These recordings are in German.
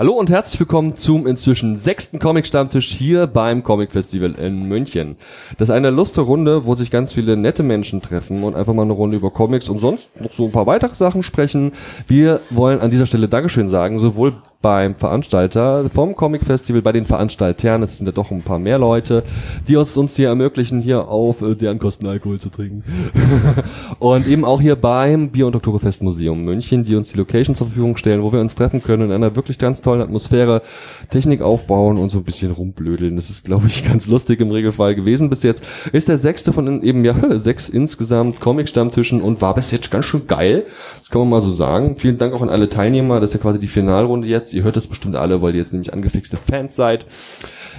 Hallo und herzlich willkommen zum inzwischen sechsten Comic-Stammtisch hier beim Comic Festival in München. Das ist eine lustige Runde, wo sich ganz viele nette Menschen treffen und einfach mal eine Runde über Comics und sonst noch so ein paar weitere Sachen sprechen. Wir wollen an dieser Stelle Dankeschön sagen, sowohl beim Veranstalter vom Comic Festival, bei den Veranstaltern, es sind ja doch ein paar mehr Leute, die es uns hier ermöglichen, hier auf äh, deren Kosten Alkohol zu trinken. und eben auch hier beim Bier- und Oktoberfest Museum München, die uns die Location zur Verfügung stellen, wo wir uns treffen können in einer wirklich ganz tollen Atmosphäre, Technik aufbauen und so ein bisschen rumblödeln. Das ist, glaube ich, ganz lustig im Regelfall gewesen bis jetzt. Ist der sechste von eben, ja, sechs insgesamt Comic-Stammtischen und war bis jetzt ganz schön geil. Das kann man mal so sagen. Vielen Dank auch an alle Teilnehmer. Das ist ja quasi die Finalrunde jetzt jetzt. Ihr hört das bestimmt alle, weil ihr jetzt nämlich angefixte Fans seid.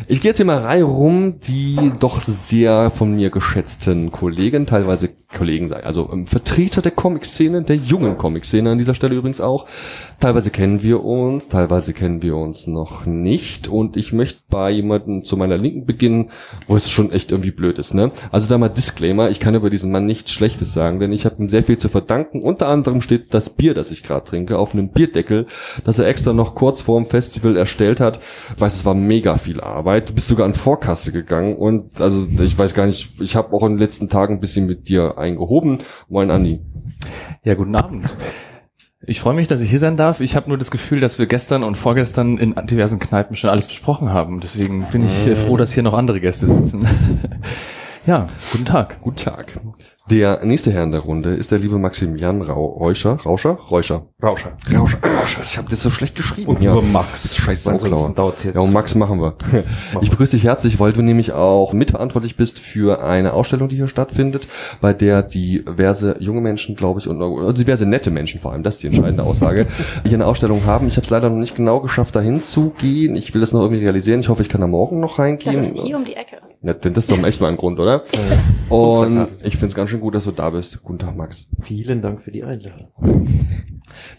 Ich gehe jetzt hier mal rein rum, die doch sehr von mir geschätzten Kollegen, teilweise Kollegen, also ähm, Vertreter der Comic-Szene, der jungen Comic-Szene an dieser Stelle übrigens auch. Teilweise kennen wir uns, teilweise kennen wir uns noch nicht. Und ich möchte bei jemandem zu meiner Linken beginnen, wo es schon echt irgendwie blöd ist. Ne? Also da mal Disclaimer, ich kann über diesen Mann nichts Schlechtes sagen, denn ich habe ihm sehr viel zu verdanken. Unter anderem steht das Bier, das ich gerade trinke, auf einem Bierdeckel, das er extra noch kurz vor dem Festival erstellt hat. Ich weiß, es war mega viel Arbeit. Du bist sogar an Vorkasse gegangen und also ich weiß gar nicht, ich habe auch in den letzten Tagen ein bisschen mit dir eingehoben. Moin Andi. Ja, guten Abend. Ich freue mich, dass ich hier sein darf. Ich habe nur das Gefühl, dass wir gestern und vorgestern in diversen Kneipen schon alles besprochen haben. Deswegen bin ich äh, froh, dass hier noch andere Gäste sitzen. ja, guten Tag. Guten Tag. Der nächste Herr in der Runde ist der liebe Maximilian Rau Reuscher. Rauscher? Reuscher. Rauscher. Rauscher. Rauscher. Ich habe das so schlecht geschrieben. Und ja. Max. Scheiß Sauklauer. Ja, und Max machen wir. Ich begrüße dich herzlich, weil du nämlich auch mitverantwortlich bist für eine Ausstellung, die hier stattfindet, bei der diverse junge Menschen, glaube ich, und also diverse nette Menschen vor allem, das ist die entscheidende Aussage, hier eine Ausstellung haben. Ich habe es leider noch nicht genau geschafft, dahin zu gehen. Ich will das noch irgendwie realisieren. Ich hoffe, ich kann da morgen noch reingehen. Das ist hier um die Ecke. Ja, denn das ist doch echt mal ein Grund, oder? Und ich finde es ganz schön gut, dass du da bist. Guten Tag, Max. Vielen Dank für die Einladung.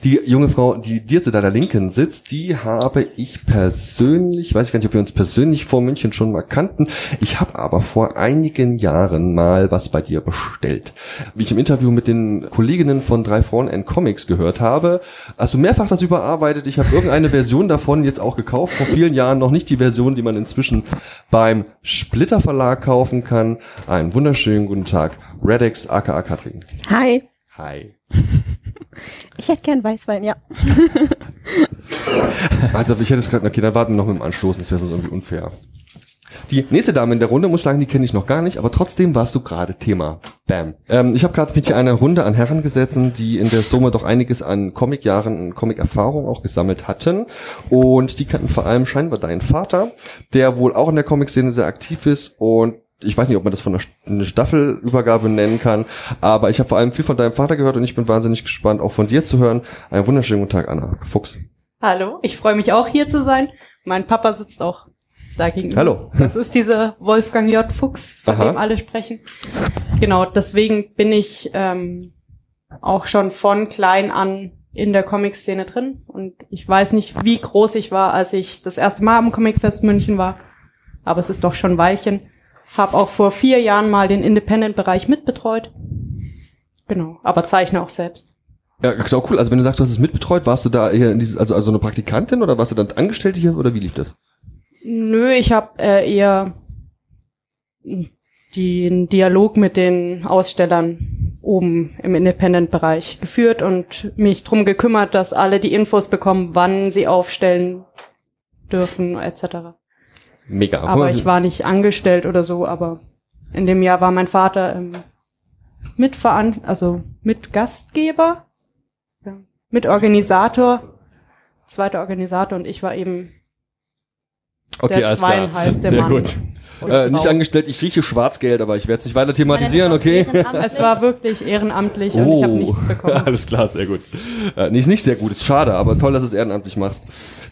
Die junge Frau, die dir zu deiner Linken sitzt, die habe ich persönlich, weiß ich gar nicht, ob wir uns persönlich vor München schon mal kannten. Ich habe aber vor einigen Jahren mal was bei dir bestellt. Wie ich im Interview mit den Kolleginnen von Drei Frauen and Comics gehört habe, hast du mehrfach das überarbeitet. Ich habe irgendeine Version davon jetzt auch gekauft, vor vielen Jahren noch nicht die Version, die man inzwischen beim Splitter Verlag kaufen kann. Einen wunderschönen guten Tag. Redex aka Katrin. Hi. Hi. Ich hätte gern Weißwein, ja. also ich hätte es gerade, okay, dann warten wir noch mit dem Anstoßen, das wäre sonst irgendwie unfair. Die nächste Dame in der Runde, muss sagen, die kenne ich noch gar nicht, aber trotzdem warst du gerade Thema. Bam. Ähm, ich habe gerade mit dir eine Runde an Herren gesetzt, die in der Summe doch einiges an Comic-Jahren, Comic-Erfahrung auch gesammelt hatten. Und die kannten vor allem scheinbar deinen Vater, der wohl auch in der Comic-Szene sehr aktiv ist und ich weiß nicht, ob man das von einer Staffelübergabe nennen kann, aber ich habe vor allem viel von deinem Vater gehört und ich bin wahnsinnig gespannt, auch von dir zu hören. Einen wunderschönen guten Tag, Anna Fuchs. Hallo, ich freue mich auch hier zu sein. Mein Papa sitzt auch da gegenüber. Hallo. Das ist dieser Wolfgang J. Fuchs, von Aha. dem alle sprechen. Genau, deswegen bin ich ähm, auch schon von klein an in der Comic-Szene drin. Und ich weiß nicht, wie groß ich war, als ich das erste Mal am Comicfest München war. Aber es ist doch schon Weilchen. Hab auch vor vier Jahren mal den Independent-Bereich mitbetreut. Genau, aber zeichne auch selbst. Ja, ist auch cool. Also wenn du sagst, du hast es mitbetreut, warst du da eher in dieses, also, also eine Praktikantin oder warst du dann Angestellte hier oder wie lief das? Nö, ich habe äh, eher den Dialog mit den Ausstellern oben im Independent-Bereich geführt und mich drum gekümmert, dass alle die Infos bekommen, wann sie aufstellen dürfen, etc. Mega. Aber ich war nicht angestellt oder so, aber in dem Jahr war mein Vater ähm, Mitveran also mit Gastgeber, ja, mit Organisator, zweiter Organisator und ich war eben okay, der zweieinhalb der Sehr Mann. gut. Äh, nicht angestellt, ich rieche Schwarzgeld, aber ich werde es nicht weiter thematisieren, okay? Es war wirklich ehrenamtlich oh. und ich habe nichts bekommen. Alles klar, sehr gut. Äh, nicht, nicht sehr gut, ist schade, aber toll, dass du es ehrenamtlich machst.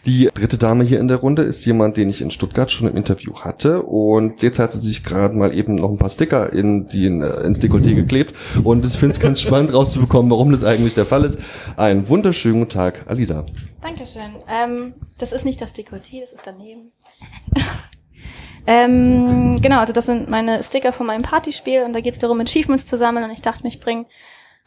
Die dritte Dame hier in der Runde ist jemand, den ich in Stuttgart schon im Interview hatte und jetzt hat sie sich gerade mal eben noch ein paar Sticker in die in, äh, ins Dekolleté geklebt und ich finde es ganz spannend rauszubekommen, warum das eigentlich der Fall ist. Einen wunderschönen Tag, Alisa. Dankeschön. Ähm, das ist nicht das Dekolleté, das ist daneben. ähm, genau, also das sind meine Sticker von meinem Partyspiel und da geht es darum, Achievements zu sammeln und ich dachte mir, ich bringe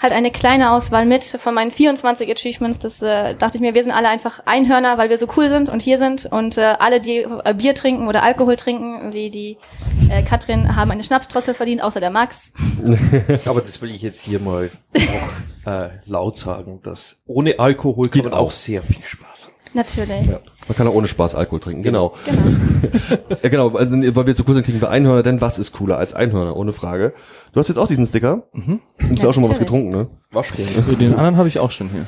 halt eine kleine Auswahl mit von meinen 24 Achievements. Das äh, dachte ich mir, wir sind alle einfach Einhörner, weil wir so cool sind und hier sind. Und äh, alle, die äh, Bier trinken oder Alkohol trinken, wie die äh, Katrin, haben eine Schnapsdrossel verdient, außer der Max. Aber das will ich jetzt hier mal auch äh, laut sagen, dass ohne Alkohol kann Geht man auch auch. sehr viel Spaß haben. Natürlich. Ja. Man kann auch ohne Spaß Alkohol trinken, genau. Genau. Ja, genau, also, weil wir zu cool sind, kriegen wir Einhörner, denn was ist cooler als Einhörner, ohne Frage. Du hast jetzt auch diesen Sticker. Mhm. Du hast ja auch schon mal was getrunken, ne? Waschbär. Den anderen habe ich auch schon hier.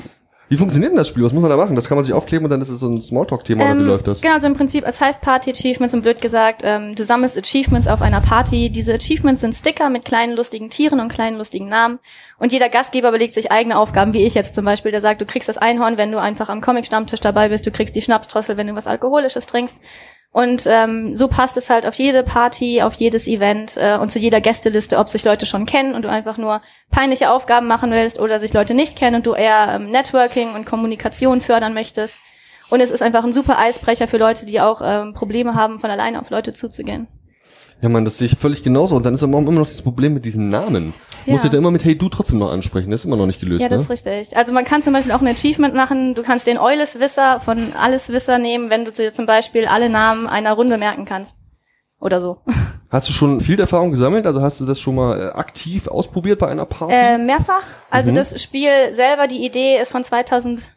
Wie funktioniert denn das Spiel? Was muss man da machen? Das kann man sich aufkleben und dann ist es so ein Smalltalk-Thema oder wie Ähm, läuft das? Genau, also im Prinzip, es heißt Party Achievements und blöd gesagt, ähm, du sammelst Achievements auf einer Party. Diese Achievements sind Sticker mit kleinen lustigen Tieren und kleinen lustigen Namen. Und jeder Gastgeber überlegt sich eigene Aufgaben, wie ich jetzt zum Beispiel, der sagt, du kriegst das Einhorn, wenn du einfach am Comic-Stammtisch dabei bist, du kriegst die Schnapsdrossel, wenn du was Alkoholisches trinkst. Und ähm, so passt es halt auf jede Party, auf jedes Event äh, und zu jeder Gästeliste, ob sich Leute schon kennen und du einfach nur peinliche Aufgaben machen willst oder sich Leute nicht kennen und du eher ähm, Networking und Kommunikation fördern möchtest. Und es ist einfach ein super Eisbrecher für Leute, die auch ähm, Probleme haben, von alleine auf Leute zuzugehen. Ja, man, das sehe ich völlig genauso. Und dann ist aber immer noch das Problem mit diesen Namen. Ja. Musst du da immer mit Hey Du trotzdem noch ansprechen. Das ist immer noch nicht gelöst, Ja, das ne? ist richtig. Also man kann zum Beispiel auch ein Achievement machen. Du kannst den Eules-Wisser von Alles-Wisser nehmen, wenn du dir zum Beispiel alle Namen einer Runde merken kannst. Oder so. Hast du schon viel Erfahrung gesammelt? Also hast du das schon mal äh, aktiv ausprobiert bei einer Party? Äh, mehrfach. Also Mhm. das Spiel selber, die Idee ist von 2016.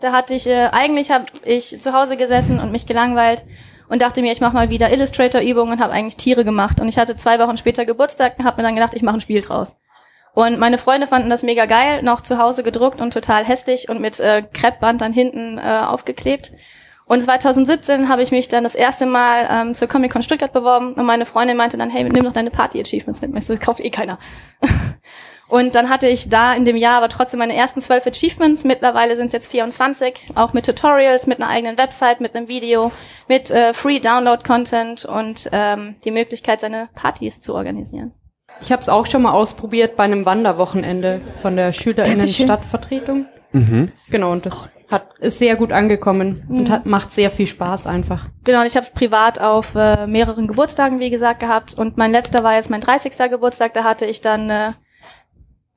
Da hatte ich, äh, eigentlich habe ich zu Hause gesessen und mich gelangweilt und dachte mir, ich mache mal wieder Illustrator-Übungen und habe eigentlich Tiere gemacht. Und ich hatte zwei Wochen später Geburtstag und habe mir dann gedacht, ich mache ein Spiel draus. Und meine Freunde fanden das mega geil, noch zu Hause gedruckt und total hässlich und mit äh, Kreppband dann hinten äh, aufgeklebt. Und 2017 habe ich mich dann das erste Mal ähm, zur Comic-Con Stuttgart beworben und meine Freundin meinte dann, hey, nimm doch deine Party-Achievements mit. Ich so, Das kauft eh keiner. und dann hatte ich da in dem Jahr aber trotzdem meine ersten zwölf Achievements. Mittlerweile sind es jetzt 24, auch mit Tutorials, mit einer eigenen Website, mit einem Video, mit äh, Free Download-Content und ähm, die Möglichkeit, seine Partys zu organisieren. Ich habe es auch schon mal ausprobiert bei einem Wanderwochenende von der Schülerinnen-Stadtvertretung. Mhm. Genau, und das hat, ist sehr gut angekommen und hat, macht sehr viel Spaß einfach. Genau, und ich habe es privat auf äh, mehreren Geburtstagen, wie gesagt, gehabt. Und mein letzter war jetzt mein 30. Geburtstag. Da hatte ich dann äh,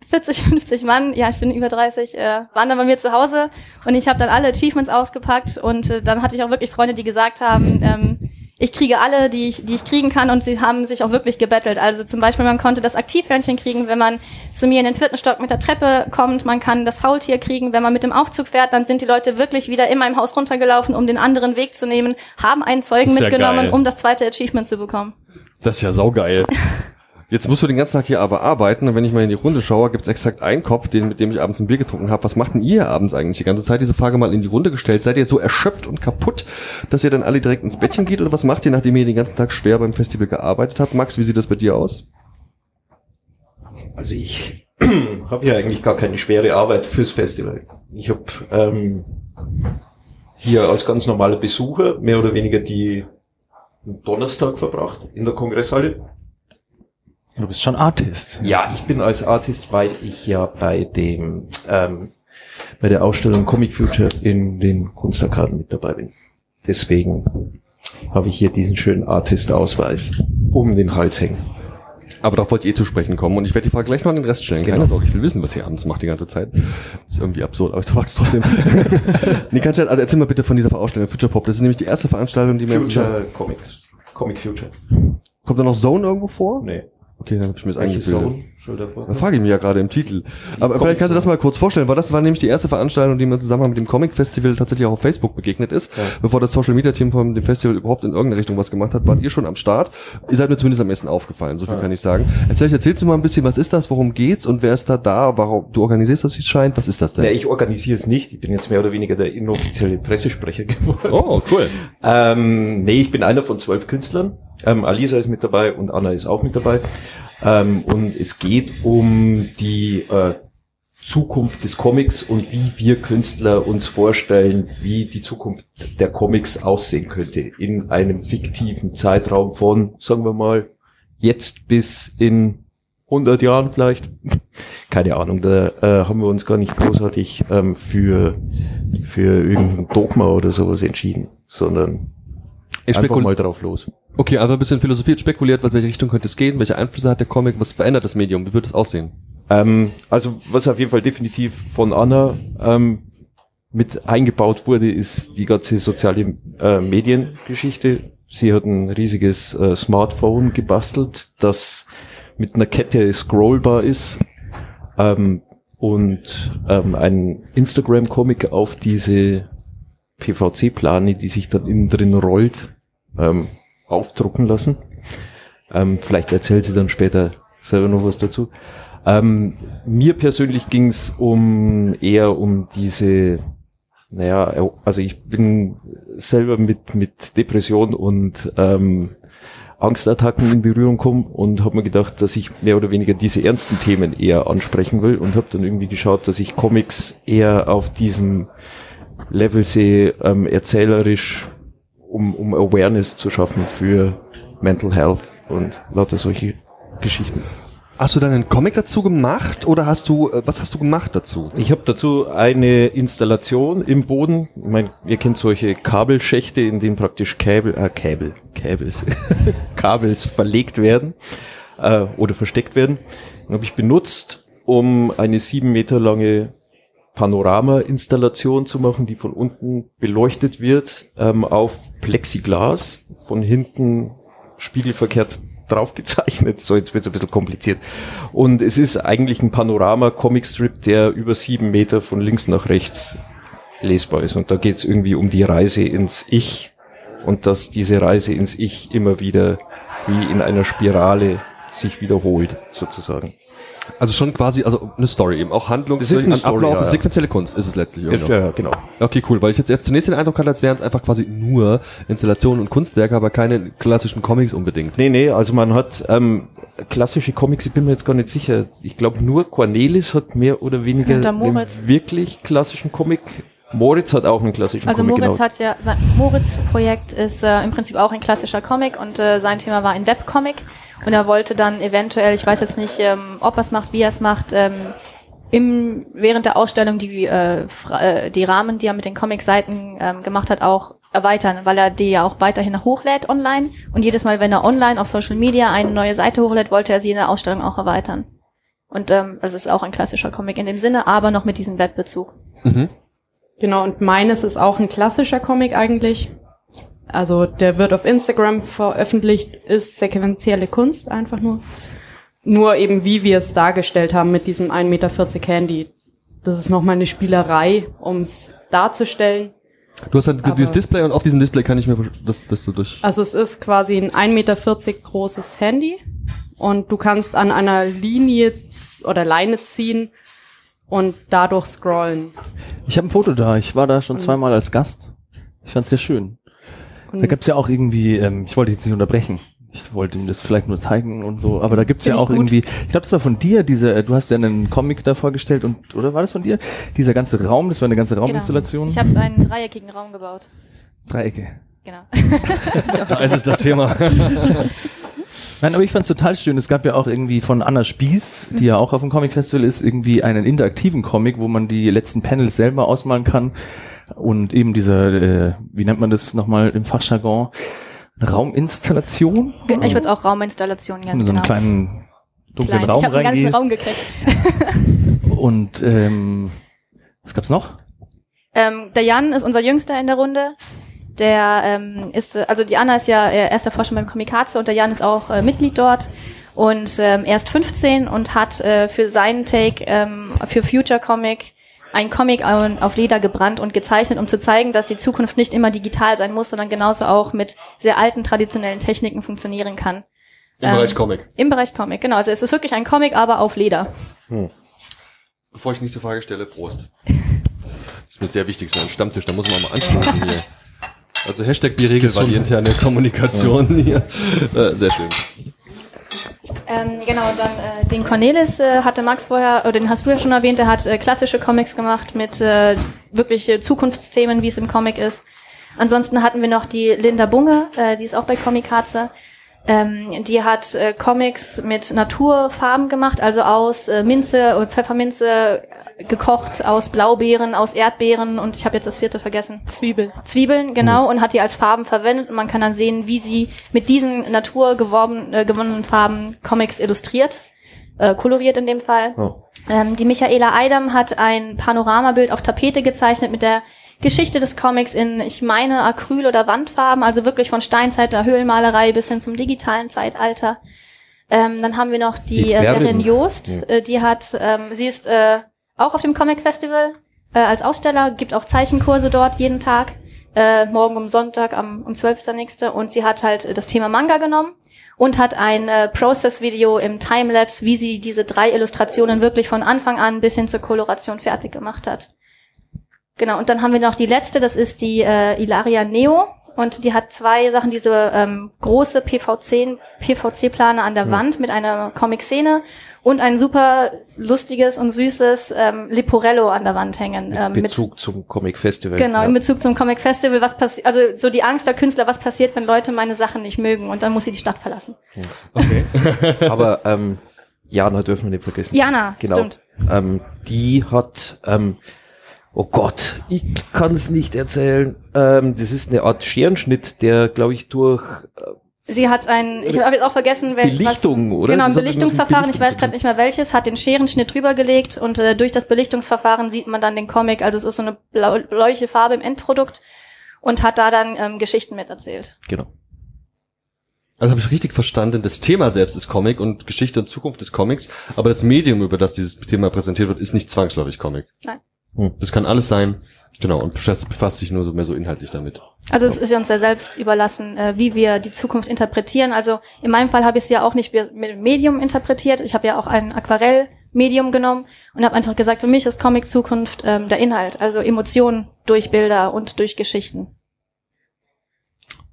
40, 50 Mann, ja, ich bin über 30, äh, waren dann bei mir zu Hause. Und ich habe dann alle Achievements ausgepackt. Und äh, dann hatte ich auch wirklich Freunde, die gesagt haben, ähm, ich kriege alle, die ich, die ich kriegen kann. Und sie haben sich auch wirklich gebettelt. Also zum Beispiel, man konnte das Aktivhörnchen kriegen, wenn man zu mir in den vierten Stock mit der Treppe kommt. Man kann das Faultier kriegen. Wenn man mit dem Aufzug fährt, dann sind die Leute wirklich wieder in meinem Haus runtergelaufen, um den anderen Weg zu nehmen, haben einen Zeugen ja mitgenommen, geil. um das zweite Achievement zu bekommen. Das ist ja saugeil. Jetzt musst du den ganzen Tag hier aber arbeiten und wenn ich mal in die Runde schaue, gibt's exakt einen Kopf, den, mit dem ich abends ein Bier getrunken habe. Was macht denn ihr abends eigentlich die ganze Zeit? Diese Frage mal in die Runde gestellt. Seid ihr so erschöpft und kaputt, dass ihr dann alle direkt ins Bettchen geht oder was macht ihr, nachdem ihr den ganzen Tag schwer beim Festival gearbeitet habt? Max, wie sieht das bei dir aus? Also ich habe ja eigentlich gar keine schwere Arbeit fürs Festival. Ich habe ähm, hier als ganz normaler Besucher mehr oder weniger die Donnerstag verbracht in der Kongresshalle. Du bist schon Artist. Ja, ich bin als Artist, weil ich ja bei dem ähm, bei der Ausstellung Comic Future in den Kunstarkaden mit dabei bin. Deswegen habe ich hier diesen schönen Artist-Ausweis um den Hals hängen. Aber darauf wollt ihr eh zu sprechen kommen und ich werde die Frage gleich noch an den Rest stellen. Genau. Keine Sorge, ich will wissen, was ihr abends macht die ganze Zeit. ist irgendwie absurd, aber ich frag's trotzdem. nee, kannst du, also erzähl mal bitte von dieser Ausstellung Future Pop. Das ist nämlich die erste Veranstaltung, die wir jetzt Future Comics. Comic Future. Kommt da noch Zone irgendwo vor? Nee. Okay, dann hab ich mir das eingebildet. Da frage ich mich ja gerade im Titel. Aber Comic vielleicht kannst du das mal kurz vorstellen, weil das war nämlich die erste Veranstaltung, die mir im Zusammenhang mit dem Comic Festival tatsächlich auch auf Facebook begegnet ist. Ja. Bevor das Social Media Team von dem Festival überhaupt in irgendeine Richtung was gemacht hat, wart ihr schon am Start. Ihr seid mir zumindest am ersten aufgefallen, so viel Ja. kann ich sagen. Erzähl, erzählst du mal ein bisschen, was ist das, worum geht's und wer ist da da, warum du organisierst das, wie es scheint, was ist das denn? Ja, ich organisiere es nicht. Ich bin jetzt mehr oder weniger der inoffizielle Pressesprecher geworden. oh, cool. Ähm, nee, ich bin einer von zwölf Künstlern. Ähm, Alisa ist mit dabei und Anna ist auch mit dabei. Ähm, und es geht um die äh, Zukunft des Comics und wie wir Künstler uns vorstellen, wie die Zukunft der Comics aussehen könnte in einem fiktiven Zeitraum von, sagen wir mal, jetzt bis in 100 Jahren vielleicht. Keine Ahnung, da äh, haben wir uns gar nicht großartig ähm, für, für irgendein Dogma oder sowas entschieden, sondern Ich einfach mal drauf los. okay, also ein bisschen philosophiert, spekuliert, was welche Richtung könnte es gehen, welche Einflüsse hat der Comic, was verändert das Medium, wie wird es aussehen? Ähm, also was auf jeden Fall definitiv von Anna ähm, mit eingebaut wurde, ist die ganze soziale äh, Mediengeschichte. Sie hat ein riesiges äh, Smartphone gebastelt, das mit einer Kette scrollbar ist ähm, und ähm, ein Instagram-Comic auf diese PVC-Plane, die sich dann innen drin rollt, ähm, aufdrucken lassen. Ähm, vielleicht erzählt sie dann später selber noch was dazu. Ähm, mir persönlich ging es um eher um diese, naja, also ich bin selber mit mit Depression und ähm, Angstattacken in Berührung kommen und habe mir gedacht, dass ich mehr oder weniger diese ernsten Themen eher ansprechen will und habe dann irgendwie geschaut, dass ich Comics eher auf diesem Level sehe, ähm, erzählerisch, um, um Awareness zu schaffen für Mental Health und lauter solche Geschichten. Hast du dann einen Comic dazu gemacht oder hast du, äh, was hast du gemacht dazu? Ich habe dazu eine Installation im Boden. Ich meine, ihr kennt solche Kabelschächte, in denen praktisch Kabel, äh, Kabel, Kabels, Kabels verlegt werden äh, oder versteckt werden. Den habe ich benutzt, um eine sieben Meter lange Panorama-Installation zu machen, die von unten beleuchtet wird ähm, auf Plexiglas, von hinten spiegelverkehrt drauf gezeichnet. So, jetzt wird es ein bisschen kompliziert. Und es ist eigentlich ein Panorama-Comic-Strip, der über sieben Meter von links nach rechts lesbar ist. Und da geht es irgendwie um die Reise ins Ich und dass diese Reise ins Ich immer wieder wie in einer Spirale sich wiederholt, sozusagen. Also schon quasi, also eine Story eben, auch Handlung, das ist Story, Ablauf, ja, ja. sequenzielle Kunst ist es letztlich Ja, ja, genau. Okay, cool, weil ich jetzt erst zunächst den Eindruck hatte, als wären es einfach quasi nur Installationen und Kunstwerke, aber keine klassischen Comics unbedingt. Nee, nee, also man hat ähm, klassische Comics, ich bin mir jetzt gar nicht sicher. Ich glaube nur Cornelis hat mehr oder weniger einen Moritz. wirklich klassischen Comic. Moritz hat auch einen klassischen Also Comic, Moritz genau. hat ja, sein Moritz-Projekt ist äh, im Prinzip auch ein klassischer Comic und äh, sein Thema war ein Webcomic und er wollte dann eventuell, ich weiß jetzt nicht, ähm, ob er es macht, wie er es macht, ähm, im, während der Ausstellung die, äh, äh, die Rahmen, die er mit den Comic-Seiten ähm, gemacht hat, auch erweitern, weil er die ja auch weiterhin hochlädt online und jedes Mal, wenn er online auf Social Media eine neue Seite hochlädt, wollte er sie in der Ausstellung auch erweitern. Und ähm, also es ist auch ein klassischer Comic in dem Sinne, aber noch mit diesem Webbezug. Mhm. Genau, und meines ist auch ein klassischer Comic eigentlich. Also der wird auf Instagram veröffentlicht, ist sequenzielle Kunst einfach nur. Nur eben wie wir es dargestellt haben mit diesem 1,40 Meter Handy. Das ist nochmal eine Spielerei, um es darzustellen. Du hast halt Aber- dieses Display und auf diesem Display kann ich mir, das, das du durch. Also es ist quasi ein 1,40 Meter großes Handy und du kannst an einer Linie oder Leine ziehen und dadurch scrollen. Ich habe ein Foto da. Ich war da schon zweimal als Gast. Ich fand's sehr schön. Da Und gab's ja auch irgendwie, ähm, ich wollte jetzt nicht unterbrechen. Ich wollte ihm das vielleicht nur zeigen und so, aber da gibt's ja Find ich auch gut. irgendwie, ich glaube, das war von dir, diese, äh, du hast ja einen Comic da vorgestellt und, oder war das von dir? Dieser ganze Raum, das war eine ganze Rauminstallation. Genau. Ich habe einen dreieckigen Raum gebaut. Dreiecke. Genau. Da ist es das Thema. Nein, aber ich fand's total schön. Es gab ja auch irgendwie von Anna Spieß, die ja auch auf dem Comic Festival ist, irgendwie einen interaktiven Comic, wo man die letzten Panels selber ausmalen kann. Und eben diese, äh, wie nennt man das nochmal im Fachjargon? Rauminstallation? Ich würde es auch Rauminstallation in nennen. so einen genau. kleinen dunklen Klein. Raum ich habe einen ganzen. Raum gekriegt. Und ähm, was gab's noch? Ähm, der Jan ist unser Jüngster in der Runde. Der ähm, ist, also die Anna ist ja äh, erster Forscher beim Komikaze und der Jan ist auch äh, Mitglied dort und ähm, er ist 15 und hat äh, für seinen Take ähm, für Future Comic ein Comic au- auf Leder gebrannt und gezeichnet, um zu zeigen, dass die Zukunft nicht immer digital sein muss, sondern genauso auch mit sehr alten traditionellen Techniken funktionieren kann. Im Ähm, Bereich Comic. Im Bereich Comic, genau. Also es ist wirklich ein Comic, aber auf Leder. Bevor ich die nächste Frage stelle, Prost. Das ist mir sehr wichtig, so ein Stammtisch, da muss man mal anstoßen hier. Also Hashtag die Regel war die interne Kommunikation hier. Äh, sehr schön. Ähm, genau, dann äh, den Cornelis äh, hatte Max vorher, oder den hast du ja schon erwähnt, der hat äh, klassische Comics gemacht mit äh, wirklich äh, Zukunftsthemen, wie es im Comic ist. Ansonsten hatten wir noch die Linda Bunge, äh, die ist auch bei Comicaze. Ähm, die hat äh, Comics mit Naturfarben gemacht, also aus äh, Minze und Pfefferminze äh, gekocht, aus Blaubeeren, aus Erdbeeren und ich habe jetzt das vierte vergessen. Zwiebel. Zwiebeln, genau, und hat die als Farben verwendet und man kann dann sehen, wie sie mit diesen naturgewonnenen äh, gewonnenen Farben Comics illustriert. äh, koloriert in dem Fall. Oh. Ähm, die Michaela Eidam hat ein Panoramabild auf Tapete gezeichnet mit der Geschichte des Comics in, ich meine, Acryl- oder Wandfarben, also wirklich von Steinzeit der Höhlenmalerei bis hin zum digitalen Zeitalter. Ähm, dann haben wir noch die, äh. Erin Joost, Ja. äh, die hat, ähm, sie ist äh, auch auf dem Comic Festival äh, als Aussteller, gibt auch Zeichenkurse dort jeden Tag. Äh, morgen um Sonntag, am, um 12 ist der nächste. Und sie hat halt äh, das Thema Manga genommen und hat ein äh, Process-Video im Timelapse, wie sie diese drei Illustrationen wirklich von Anfang an bis hin zur Koloration fertig gemacht hat. Genau, und dann haben wir noch die letzte, das ist die äh, Ilaria Neo. Und die hat zwei Sachen, diese ähm, große PVC, PVC-Plane an der Wand mit einer Comic-Szene und ein super lustiges und süßes ähm, Liporello an der Wand hängen. Ähm, Mit Bezug zum Comic Festival. Genau, ja. in Bezug zum Comic Festival, was passiert, also so die Angst der Künstler, was passiert, wenn Leute meine Sachen nicht mögen und dann muss sie die Stadt verlassen. Okay. Aber ähm, Jana dürfen wir nicht vergessen. Jana, genau. stimmt. Ähm, die hat, ähm, oh Gott, ich kann es nicht erzählen. Ähm, das ist eine Art Scherenschnitt, der, glaube ich, durch äh, Sie hat ein, ich habe jetzt auch vergessen, wel- Belichtung, was, oder? Genau, ein Belichtungsverfahren, irgendwas ich mit weiß gerade nicht mehr welches, hat den Scherenschnitt drüber gelegt und äh, durch das Belichtungsverfahren sieht man dann den Comic, also es ist so eine blau, bläuliche Farbe im Endprodukt und hat da dann ähm, Geschichten miterzählt. Genau. Also habe ich richtig verstanden, das Thema selbst ist Comic und Geschichte und Zukunft des Comics, aber das Medium, über das dieses Thema präsentiert wird, ist nicht zwangsläufig Comic. Nein. Hm. Das kann alles sein. Genau, und befasst, sich nur so mehr so inhaltlich damit. Also es ist ja uns ja selbst überlassen, äh, wie wir die Zukunft interpretieren. Also in meinem Fall habe ich es ja auch nicht mit Medium interpretiert. Ich habe ja auch ein Aquarell-Medium genommen und habe einfach gesagt, für mich ist Comic Zukunft ähm, der Inhalt, also Emotionen durch Bilder und durch Geschichten.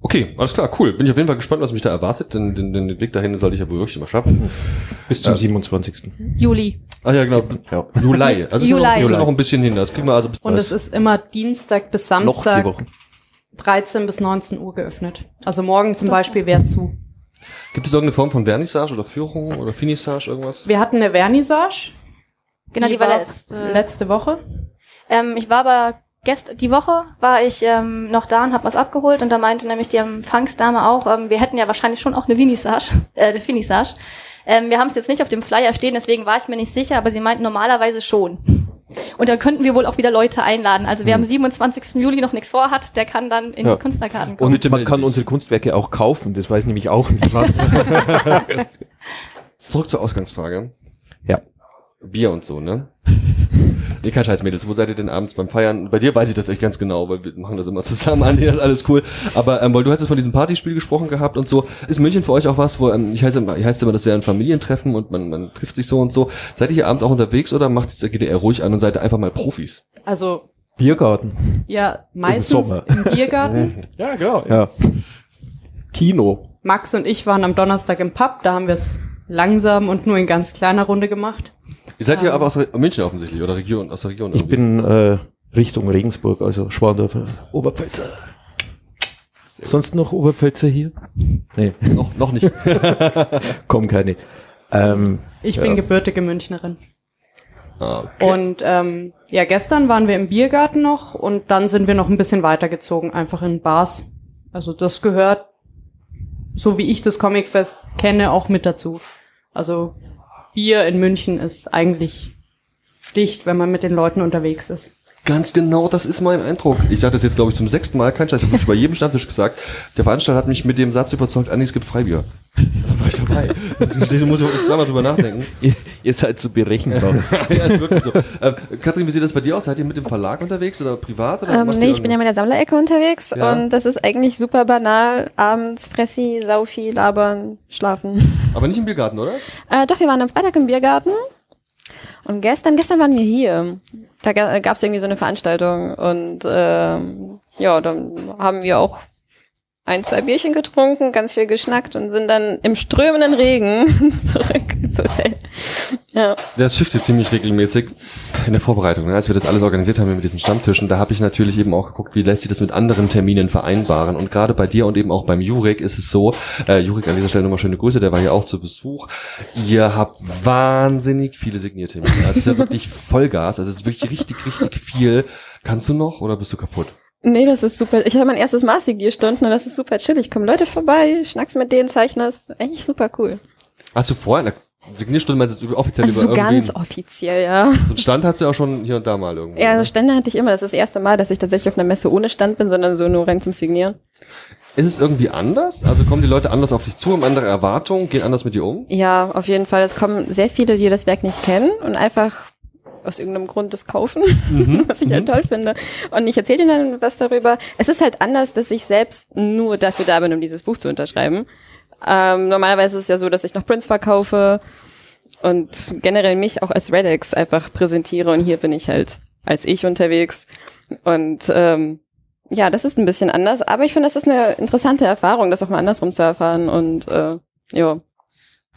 Okay, alles klar, cool. Bin ich auf jeden Fall gespannt, was mich da erwartet, denn den, den Weg dahin sollte ich ja wohl wirklich mal schaffen. Bis zum Ja. 27. Juli. Ah ja, genau. Ja. Juli. Also es ist noch, Juli. ist noch ein bisschen hin. Das kriegen wir also bis Und es ist immer Dienstag bis Noch vier Samstag Wochen. 13 bis 19 Uhr geöffnet. Also morgen zum Beispiel wäre zu. Gibt es irgendeine Form von Vernissage oder Führung oder Finissage, irgendwas? Wir hatten eine Vernissage. Genau, die, war letzte. letzte Woche. Ähm, ich war aber gest die Woche war ich ähm, noch da und habe was abgeholt und da meinte nämlich die Empfangsdame auch, ähm, wir hätten ja wahrscheinlich schon auch eine Vinissage, äh, eine Finissage. Ähm, wir haben es jetzt nicht auf dem Flyer stehen, deswegen war ich mir nicht sicher, aber sie meinten normalerweise schon. Und dann könnten wir wohl auch wieder Leute einladen. Also wer am 27. Juli noch nichts vorhat, der kann dann in Ja. die Künstlerkarten kommen. Und man kann unsere Kunstwerke auch kaufen, das weiß nämlich auch niemand. Zurück zur Ausgangsfrage. ja. Bier und so, ne? Nee, kein Scheiß, Mädels. Wo seid ihr denn abends beim Feiern? Bei dir weiß ich das echt ganz genau, weil wir machen das immer zusammen an, das ist alles cool. Aber ähm, weil du hast jetzt von diesem Partyspiel gesprochen gehabt und so, ist München für euch auch was, wo, ähm, ich heiße immer, ich heiße immer, das wäre ein Familientreffen und man, man trifft sich so und so. Seid ihr hier abends auch unterwegs oder macht ihr eher ruhig an und seid ihr einfach mal Profis? Also Biergarten. ja, meistens Sommer. im Biergarten. Ja, genau. Ja. Kino. Max und ich waren am Donnerstag im Pub, da haben wir es langsam und nur in ganz kleiner Runde gemacht. Ihr seid hier aber aus München offensichtlich oder Region, aus der Region. Ich irgendwie. bin äh, Richtung Regensburg, also Schwandorf, Oberpfälzer. Sonst noch Oberpfälzer hier? Nee, noch, noch nicht. kommen keine. Ähm, Ich Ja. bin gebürtige Münchnerin. Ah, okay. Und ähm, ja, gestern waren wir im Biergarten noch und dann sind wir noch ein bisschen weitergezogen, einfach in Bars. Also das gehört, so wie ich das Comicfest kenne, auch mit dazu. Also Bier in München ist eigentlich Pflicht, wenn man mit den Leuten unterwegs ist. Ganz genau, das ist mein Eindruck. Ich sage das jetzt, glaube ich, zum sechsten Mal, kein Scheiß, ich habe bei jedem Stammtisch gesagt. Der Veranstalter hat mich mit dem Satz überzeugt, Andi, es gibt Freibier. Da war ich dabei. Jetzt muss ich zweimal drüber nachdenken. ihr, ihr seid zu berechenbar. ja, ist wirklich so. Äh, Katrin, wie sieht das bei dir aus? Seid ihr mit dem Verlag unterwegs oder privat? Oder Ähm, nee, ich bin ja mit der Sammlerecke unterwegs Ja. und das ist eigentlich super banal. Abends Fressi, Saufi, labern, schlafen. Aber nicht im Biergarten, oder? Äh, doch, wir waren am Freitag im Biergarten und gestern, gestern waren wir hier. Da gab es irgendwie so eine Veranstaltung und ähm, ja, dann haben wir auch ein, zwei Bierchen getrunken, ganz viel geschnackt und sind dann im strömenden Regen zurück ins Hotel. Ja. Das shiftet ziemlich regelmäßig in der Vorbereitung. Ne? Als wir das alles organisiert haben mit diesen Stammtischen, da habe ich natürlich eben auch geguckt, wie lässt sich das mit anderen Terminen vereinbaren. Und gerade bei dir und eben auch beim Jurek ist es so, äh, Jurek an dieser Stelle nochmal schöne Grüße, der war hier auch zu Besuch. Ihr habt wahnsinnig viele Signiertermine. Also es ist ja wirklich Vollgas, also es ist wirklich richtig, richtig viel. Kannst du noch oder bist du kaputt? Nee, das ist super. Ich hatte mein erstes Mal Signierstunden und das ist super chillig. Kommen Leute vorbei, schnackst mit denen, zeichnest. Eigentlich super cool. Hast du vorher, na, Signierstunde meinst du offiziell Also über so ganz offiziell, ja. Einen Stand hat sie auch schon hier und da mal irgendwo. Ja, ne? also Stände hatte ich immer. Das ist das erste Mal, dass ich tatsächlich auf einer Messe ohne Stand bin, sondern so nur rein zum Signieren. Ist es irgendwie anders? Also kommen die Leute anders auf dich zu, haben andere Erwartungen, gehen anders mit dir um? Ja, auf jeden Fall. Es kommen sehr viele, die das Werk nicht kennen und einfach aus irgendeinem Grund das kaufen, was ich halt toll finde. Und ich erzähle ihnen dann was darüber. Es ist halt anders, dass ich selbst nur dafür da bin, um dieses Buch zu unterschreiben. Ähm, normalerweise ist es ja so, dass ich noch Prints verkaufe und generell mich auch als Redex einfach präsentiere und hier bin ich halt als ich unterwegs. Und ähm, ja, das ist ein bisschen anders, aber ich finde, das ist eine interessante Erfahrung, das auch mal andersrum zu erfahren und äh, ja.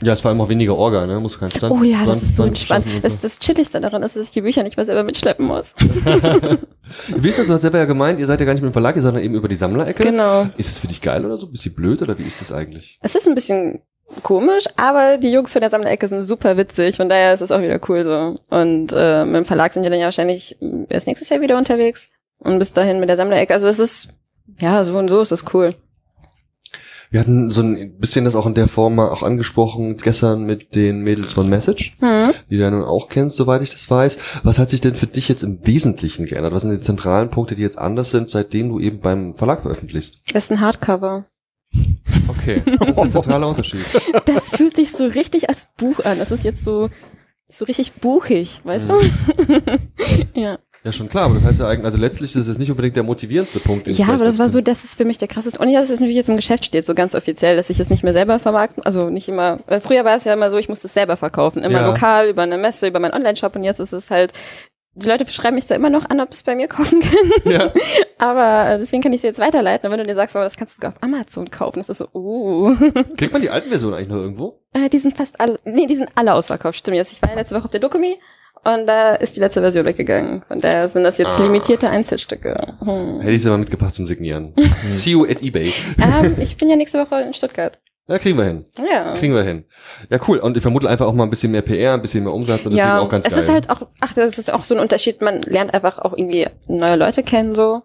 Ja, es war immer weniger Orga, ne? Musst du keinen Stand. Oh ja, das Stand- ist so Stand entspannt. und Das, das Chilligste daran ist, dass ich die Bücher nicht mehr selber mitschleppen muss. Ist das? Du hast selber ja gemeint, ihr seid ja gar nicht mit dem Verlag, ihr seid dann eben über die Sammlerecke. Genau. Ist es für dich geil oder so? Bisschen blöd oder wie ist das eigentlich? Es ist ein bisschen komisch, aber die Jungs von der Sammlerecke sind super witzig, von daher ist es auch wieder cool so. Und äh, mit dem Verlag sind wir dann ja wahrscheinlich erst nächstes Jahr wieder unterwegs. Und bis dahin mit der Sammlerecke. Also es ist, ja, so und so ist es cool. Wir hatten so ein bisschen das auch in der Form mal auch angesprochen gestern mit den Mädels von Message, Hm. die du ja nun auch kennst, soweit ich das weiß. Was hat sich denn für dich jetzt im Wesentlichen geändert? Was sind die zentralen Punkte, die jetzt anders sind, seitdem du eben beim Verlag veröffentlichst? Das ist ein Hardcover. Okay, das ist ein zentraler Unterschied. Das fühlt sich so richtig als Buch an. Das ist jetzt so, so richtig buchig, weißt Mhm. du? ja. Ja, schon klar, aber das heißt ja eigentlich, also letztlich ist es nicht unbedingt der motivierendste Punkt. Ja, aber das war so, das ist für mich der krasseste. Und ja, dass es natürlich jetzt im Geschäft steht, so ganz offiziell, dass ich es nicht mehr selber vermarkten, also nicht immer, weil früher war es ja immer so, ich musste es selber verkaufen, immer Ja. lokal, über eine Messe, über meinen Online-Shop und jetzt ist es halt, die Leute schreiben mich zwar immer noch an, ob es bei mir kaufen können, Ja. aber äh, deswegen kann ich es jetzt weiterleiten. Und wenn du dir sagst, oh, das kannst du sogar auf Amazon kaufen, das ist so, uh. Kriegt man die alten Versionen eigentlich noch irgendwo? Äh, die sind fast alle, nee, die sind alle ausverkauft, stimmt. Jetzt, ich war ja letzte Woche auf der Dokumi und da ist die letzte Version weggegangen. Von daher sind das jetzt Ah. limitierte Einzelstücke. Hm. Hätte ich sie mal mitgebracht zum Signieren. See you at eBay. ähm, ich bin ja nächste Woche in Stuttgart. Ja, kriegen wir hin. Ja. Kriegen wir hin. Ja, cool. Und ich vermute einfach auch mal ein bisschen mehr PR, ein bisschen mehr Umsatz und deswegen ja, auch ganz es geil. ist halt auch, ach, das ist auch so ein Unterschied. Man lernt einfach auch irgendwie neue Leute kennen, so.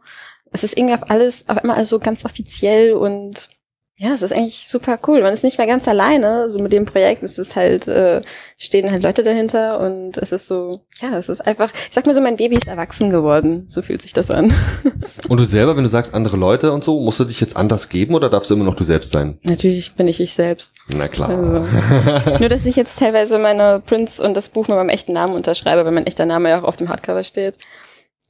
Es ist irgendwie auf alles, auf immer alles so ganz offiziell und ja, es ist eigentlich super cool. Man ist nicht mehr ganz alleine, so mit dem Projekt. Es ist halt, äh, stehen halt Leute dahinter und es ist so, ja, es ist einfach, ich sag mal so, mein Baby ist erwachsen geworden. So fühlt sich das an. Und du selber, wenn du sagst andere Leute und so, musst du dich jetzt anders geben oder darfst du immer noch du selbst sein? Natürlich bin ich ich selbst. Na klar. Also. Nur, dass ich jetzt teilweise meine Prints und das Buch mit meinem echten Namen unterschreibe, weil mein echter Name ja auch auf dem Hardcover steht.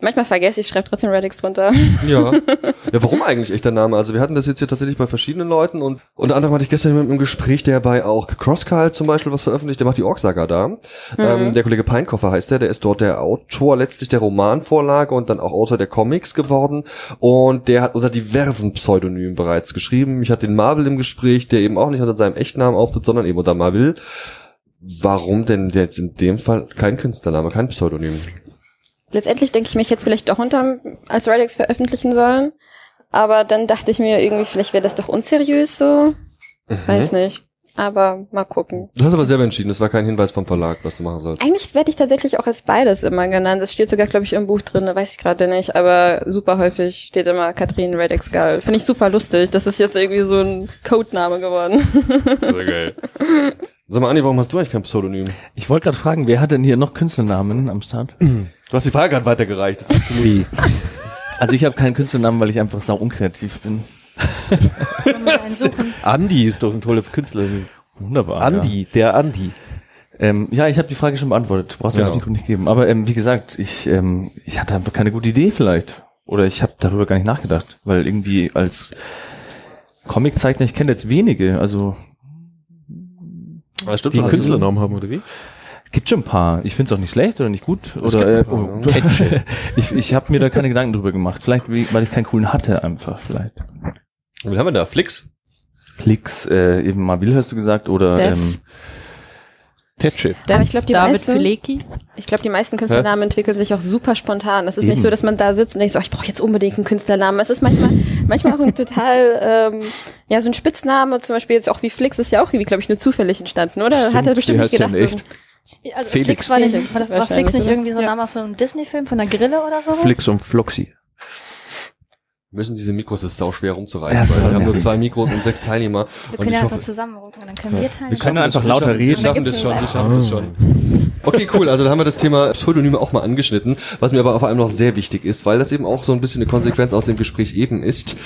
Manchmal vergesse ich, schreibe trotzdem Radix drunter. Ja. Ja, warum eigentlich echter Name? Also wir hatten das jetzt hier tatsächlich bei verschiedenen Leuten und unter anderem hatte ich gestern jemanden im Gespräch, der bei auch Crosscult zum Beispiel was veröffentlicht, der macht die Orksaga da. Ähm, der Kollege Peinkoffer heißt der, der ist dort der Autor letztlich der Romanvorlage und dann auch Autor der Comics geworden und der hat unter diversen Pseudonymen bereits geschrieben. Ich hatte den Marvel im Gespräch, der eben auch nicht unter seinem echten Namen auftritt, sondern eben unter Marvel. Warum denn jetzt in dem Fall kein Künstlername, kein Pseudonym? Letztendlich denke ich mir, ich hätte es vielleicht doch unter als Radix veröffentlichen sollen. Aber dann dachte ich mir irgendwie, vielleicht wäre das doch unseriös so. Weiß nicht. Aber mal gucken. Das hast du aber selber entschieden, das war kein Hinweis vom Verlag, was du machen sollst. Eigentlich werde ich tatsächlich auch als beides immer genannt. Das steht sogar, glaube ich, im Buch drin, weiß ich gerade nicht. Aber super häufig steht immer Katrin Radix Gal. Finde ich super lustig. Das ist jetzt irgendwie so ein Codename geworden. Sehr geil. Sag mal, Anni, warum hast du eigentlich kein Pseudonym? Ich wollte gerade fragen, wer hat denn hier noch Künstlernamen am Start? Du hast die Frage gerade weitergereicht. Das ist absolut Wie? Also ich habe keinen Künstlernamen, weil ich einfach sau unkreativ bin. Andi ist doch ein toller Künstler. Wunderbar. Andi, der Andi. Ja, ähm, ja ich habe die Frage schon beantwortet. Du brauchst mir Ja. das nicht geben. Aber ähm, wie gesagt, ich, ähm, ich hatte einfach keine gute Idee vielleicht. Oder ich habe darüber gar nicht nachgedacht. Weil irgendwie als Comiczeichner, ich kenne jetzt wenige. Also Das stimmt Die. Künstlernamen haben, oder wie? gibt schon ein paar. Ich finde es auch nicht schlecht oder nicht gut. Es Oder äh, oh, ich, ich habe mir da keine Gedanken drüber gemacht. Vielleicht, weil ich keinen coolen hatte einfach. Vielleicht. Wen haben wir da? Flix? Klicks, äh, eben Mabil hast du gesagt. Oder Dev. ähm, Tetschit. Aber ich glaube, die David meisten, Filecki. ich glaube, die meisten Künstlernamen entwickeln sich auch super spontan. Das ist nicht Eben. so, dass man da sitzt und denkt, so, oh, ich brauche jetzt unbedingt einen Künstlernamen. Es ist manchmal, manchmal auch ein total, ähm, ja, so ein Spitzname, zum Beispiel jetzt auch wie Flix, ist ja auch irgendwie, glaube ich, nur zufällig entstanden, oder? Stimmt, Hat er bestimmt nicht gedacht. denn So, Also Felix. Flix war nicht, Felix war, war Flix nicht irgendwie so ein Ja. Name aus so einem Disney-Film von der Grille oder sowas? Flix und Floxy. Müssen diese Mikros, es ist sau schwer rumzureichen, Ja, weil wir haben nur zwei Mikros und sechs Teilnehmer. Wir und können ich ja hoffe, einfach zusammenrücken und dann können wir teilen. wir können das, einfach lauter reden. Wir schaffen das schon, wir schaffen das schon. Okay, cool. Also da haben wir das Thema Pseudonyme auch mal angeschnitten, was mir aber vor allem noch sehr wichtig ist, weil das eben auch so ein bisschen eine Konsequenz aus dem Gespräch eben ist.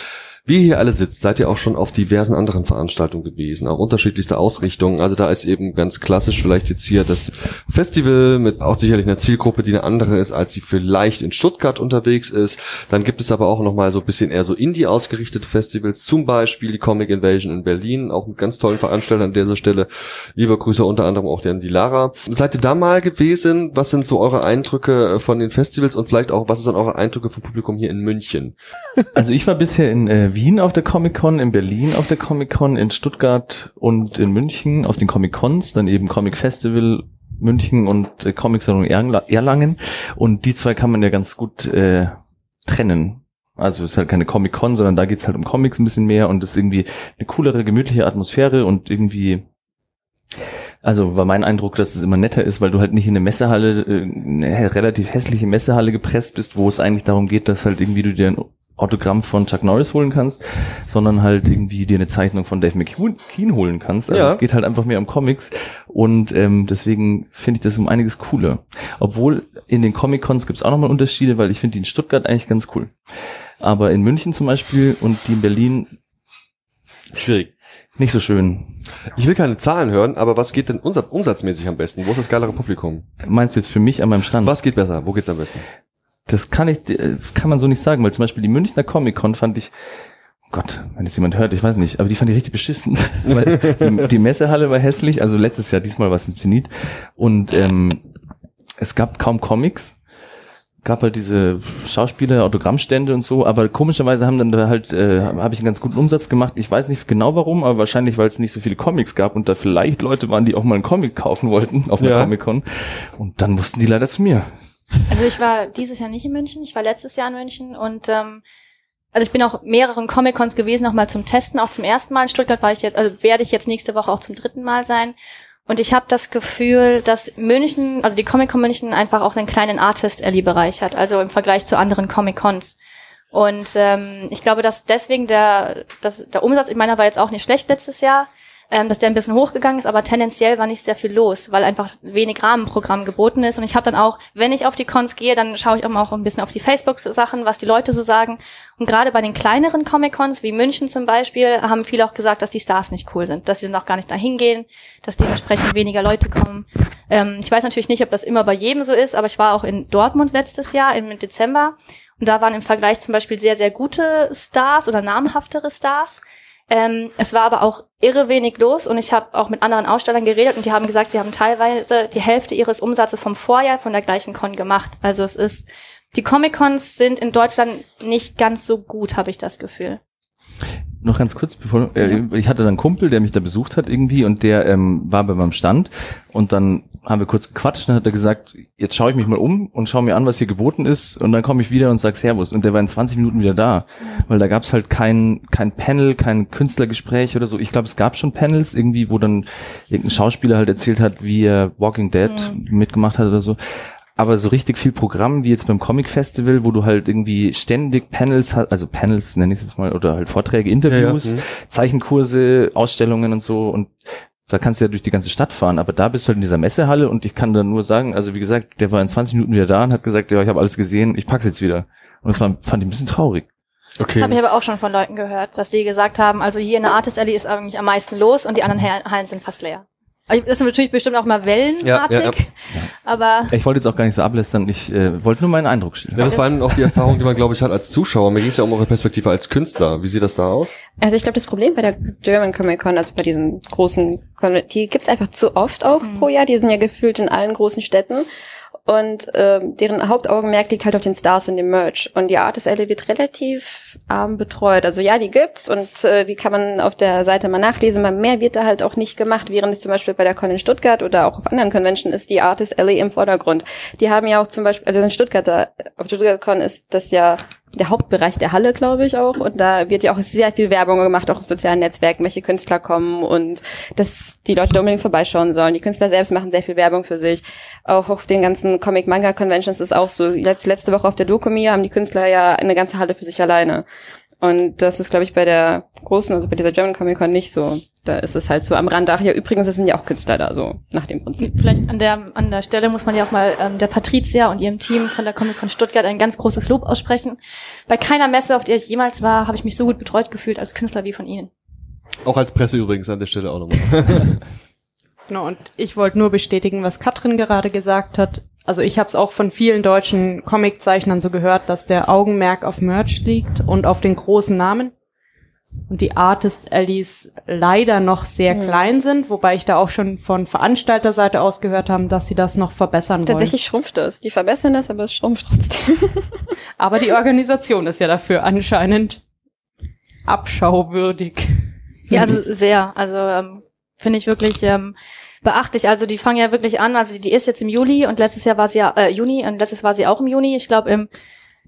Wie ihr hier alle sitzt, seid ihr auch schon auf diversen anderen Veranstaltungen gewesen, auch unterschiedlichste Ausrichtungen. Also da ist eben ganz klassisch vielleicht jetzt hier das Festival mit auch sicherlich einer Zielgruppe, die eine andere ist, als sie vielleicht in Stuttgart unterwegs ist. Dann gibt es aber auch nochmal so ein bisschen eher so Indie ausgerichtete Festivals, zum Beispiel die Comic Invasion in Berlin, auch mit ganz tollen Veranstaltern an dieser Stelle. Liebe Grüße unter anderem auch an die Lara. Seid ihr da mal gewesen? Was sind so eure Eindrücke von den Festivals und vielleicht auch, was sind eure Eindrücke vom Publikum hier in München? Also ich war bisher in äh, Wien auf der Comic-Con, in Berlin auf der Comic-Con, in Stuttgart und in München auf den Comic-Cons, dann eben Comic Festival München und äh, Comic Salon Erla- Erlangen. Und die zwei kann man ja ganz gut äh, trennen. Also es ist halt keine Comic-Con, sondern da geht's halt um Comics ein bisschen mehr und es ist irgendwie eine coolere, gemütliche Atmosphäre und irgendwie also war mein Eindruck, dass es immer netter ist, weil du halt nicht in eine Messehalle, äh, eine relativ hässliche Messehalle gepresst bist, wo es eigentlich darum geht, dass halt irgendwie du dir ein Autogramm von Chuck Norris holen kannst, sondern halt irgendwie dir eine Zeichnung von Dave McKean holen kannst. Also Ja. es geht halt einfach mehr um Comics und ähm, deswegen finde ich das um einiges cooler. Obwohl in den Comic-Cons gibt es auch nochmal Unterschiede, weil ich finde die in Stuttgart eigentlich ganz cool. Aber in München zum Beispiel und die in Berlin Schwierig. nicht so schön. Ich will keine Zahlen hören, aber was geht denn umsatz umsatzmäßig am besten? Wo ist das geilere Publikum? Meinst du jetzt für mich an meinem Stand? Was geht besser? Wo geht's am besten? Das kann ich, äh, kann man so nicht sagen, weil zum Beispiel die Münchner Comic Con fand ich, oh Gott, wenn das jemand hört, ich weiß nicht, aber die fand ich richtig beschissen. weil die, die Messehalle war hässlich, also letztes Jahr, diesmal war es ein Zenit. Und ähm, es gab kaum Comics. Gab halt diese Schauspieler, Autogrammstände und so, aber komischerweise haben dann da halt, äh, habe ich einen ganz guten Umsatz gemacht. Ich weiß nicht genau warum, aber wahrscheinlich, weil es nicht so viele Comics gab und da vielleicht Leute waren, die auch mal einen Comic kaufen wollten auf einer Ja. Comic Con. Und dann mussten die leider zu mir. Also ich war dieses Jahr nicht in München, ich war letztes Jahr in München und ähm, also ich bin auch mehreren Comic-Cons gewesen, nochmal zum Testen, auch zum ersten Mal. In Stuttgart war ich jetzt, also werde ich jetzt nächste Woche auch zum dritten Mal sein. Und ich habe das Gefühl, dass München, also die Comic-Con München einfach auch einen kleinen Artist-Alley-Bereich hat, also im Vergleich zu anderen Comic-Cons. Und ähm, ich glaube, dass deswegen der, dass der Umsatz, ich meiner war jetzt auch nicht schlecht letztes Jahr, ähm, dass der ein bisschen hochgegangen ist, aber tendenziell war nicht sehr viel los, weil einfach wenig Rahmenprogramm geboten ist. Und ich habe dann auch, wenn ich auf die Cons gehe, dann schaue ich mal auch ein bisschen auf die Facebook-Sachen, was die Leute so sagen. Und gerade bei den kleineren Comic-Cons, wie München zum Beispiel, haben viele auch gesagt, dass die Stars nicht cool sind, dass sie dann auch gar nicht dahin gehen, dass dementsprechend weniger Leute kommen. Ähm, ich weiß natürlich nicht, ob das immer bei jedem so ist, aber ich war auch in Dortmund letztes Jahr im Dezember und da waren im Vergleich zum Beispiel sehr, sehr gute Stars oder namhaftere Stars. Ähm, es war aber auch irre wenig los und ich habe auch mit anderen Ausstellern geredet und die haben gesagt, sie haben teilweise die Hälfte ihres Umsatzes vom Vorjahr von der gleichen Con gemacht. Also es ist, die Comic-Cons sind in Deutschland nicht ganz so gut, habe ich das Gefühl. Noch ganz kurz, bevor äh, ich hatte dann einen Kumpel, der mich da besucht hat irgendwie und der ähm, war bei meinem Stand und dann haben wir kurz gequatscht und dann hat er gesagt, jetzt schaue ich mich mal um und schaue mir an, was hier geboten ist und dann komme ich wieder und sag Servus und der war in 20 Minuten wieder da, weil da gab's halt kein kein Panel, kein Künstlergespräch oder so. Ich glaube, es gab schon Panels irgendwie, wo dann irgendein Schauspieler halt erzählt hat, wie er Walking Dead mitgemacht hat oder so. Aber so richtig viel Programm wie jetzt beim Comic Festival, wo du halt irgendwie ständig Panels hast, also Panels nenne ich es jetzt mal, oder halt Vorträge, Interviews, Ja, ja. Mhm. Zeichenkurse, Ausstellungen und so und da kannst du ja durch die ganze Stadt fahren, aber da bist du halt in dieser Messehalle und ich kann dann nur sagen, also wie gesagt, der war in 20 Minuten wieder da und hat gesagt, ja, ich habe alles gesehen, ich pack's jetzt wieder. Und das war, fand ich ein bisschen traurig. Das habe ich Okay. aber auch schon von Leuten gehört, dass die gesagt haben, also hier in der Artist Alley ist eigentlich am meisten los und die anderen Hall- Hallen sind fast leer. Also Das ist natürlich bestimmt auch mal wellenartig, Ja, ja, ja. aber Ich wollte jetzt auch gar nicht so ablästern, ich äh, wollte nur meinen Eindruck Ja, schildern. das ist vor allem auch die Erfahrung, die man, glaube ich, hat als Zuschauer. Mir ging es ja um eure Perspektive als Künstler. Wie sieht das da aus? Also ich glaube, das Problem bei der German Comic Con, also bei diesen großen, Con die gibt's einfach zu oft auch pro Jahr. Die sind ja gefühlt in allen großen Städten. Und ähm, deren Hauptaugenmerk liegt halt auf den Stars und dem Merch. Und die Artist Alley wird relativ arm betreut. Also ja, die gibt's und äh, die kann man auf der Seite mal nachlesen. Aber mehr wird da halt auch nicht gemacht, während es zum Beispiel bei der Con in Stuttgart oder auch auf anderen Convention ist die Artist Alley im Vordergrund. Die haben ja auch zum Beispiel, also in Stuttgart, auf Stuttgart Con ist das ja der Hauptbereich der Halle, glaube ich auch. Und da wird ja auch sehr viel Werbung gemacht, auch auf sozialen Netzwerken, welche Künstler kommen und dass die Leute da unbedingt vorbeischauen sollen. Die Künstler selbst machen sehr viel Werbung für sich. Auch auf den ganzen Comic-Manga-Conventions ist auch so. Letzte, Woche auf der Dokumi haben die Künstler ja eine ganze Halle für sich alleine. Und das ist, glaube ich, bei der großen, also bei dieser German Comic Con nicht so. Da ist es halt so am Rand. Ach ja, übrigens, das sind ja auch Künstler da, so nach dem Prinzip. Vielleicht an der, an der Stelle muss man ja auch mal ähm, der Patricia und ihrem Team von der Comic Con Stuttgart ein ganz großes Lob aussprechen. Bei keiner Messe, auf der ich jemals war, habe ich mich so gut betreut gefühlt als Künstler wie von Ihnen. Auch als Presse übrigens an der Stelle auch nochmal. genau, und ich wollte nur bestätigen, was Katrin gerade gesagt hat. Also ich habe es auch von vielen deutschen Comiczeichnern so gehört, dass der Augenmerk auf Merch liegt und auf den großen Namen. Und die Artist Allies leider noch sehr mhm. klein sind, wobei ich da auch schon von Veranstalterseite aus gehört haben, dass sie das noch verbessern wollen. Tatsächlich schrumpft es. Die verbessern das, aber es schrumpft trotzdem. aber die Organisation ist ja dafür anscheinend abschauwürdig. Ja, also sehr. Also ähm, finde ich wirklich ähm, beachtlich. Also die fangen ja wirklich an. Also die ist jetzt im Juli und letztes Jahr war sie ja äh, Juni und letztes war sie auch im Juni. Ich glaube im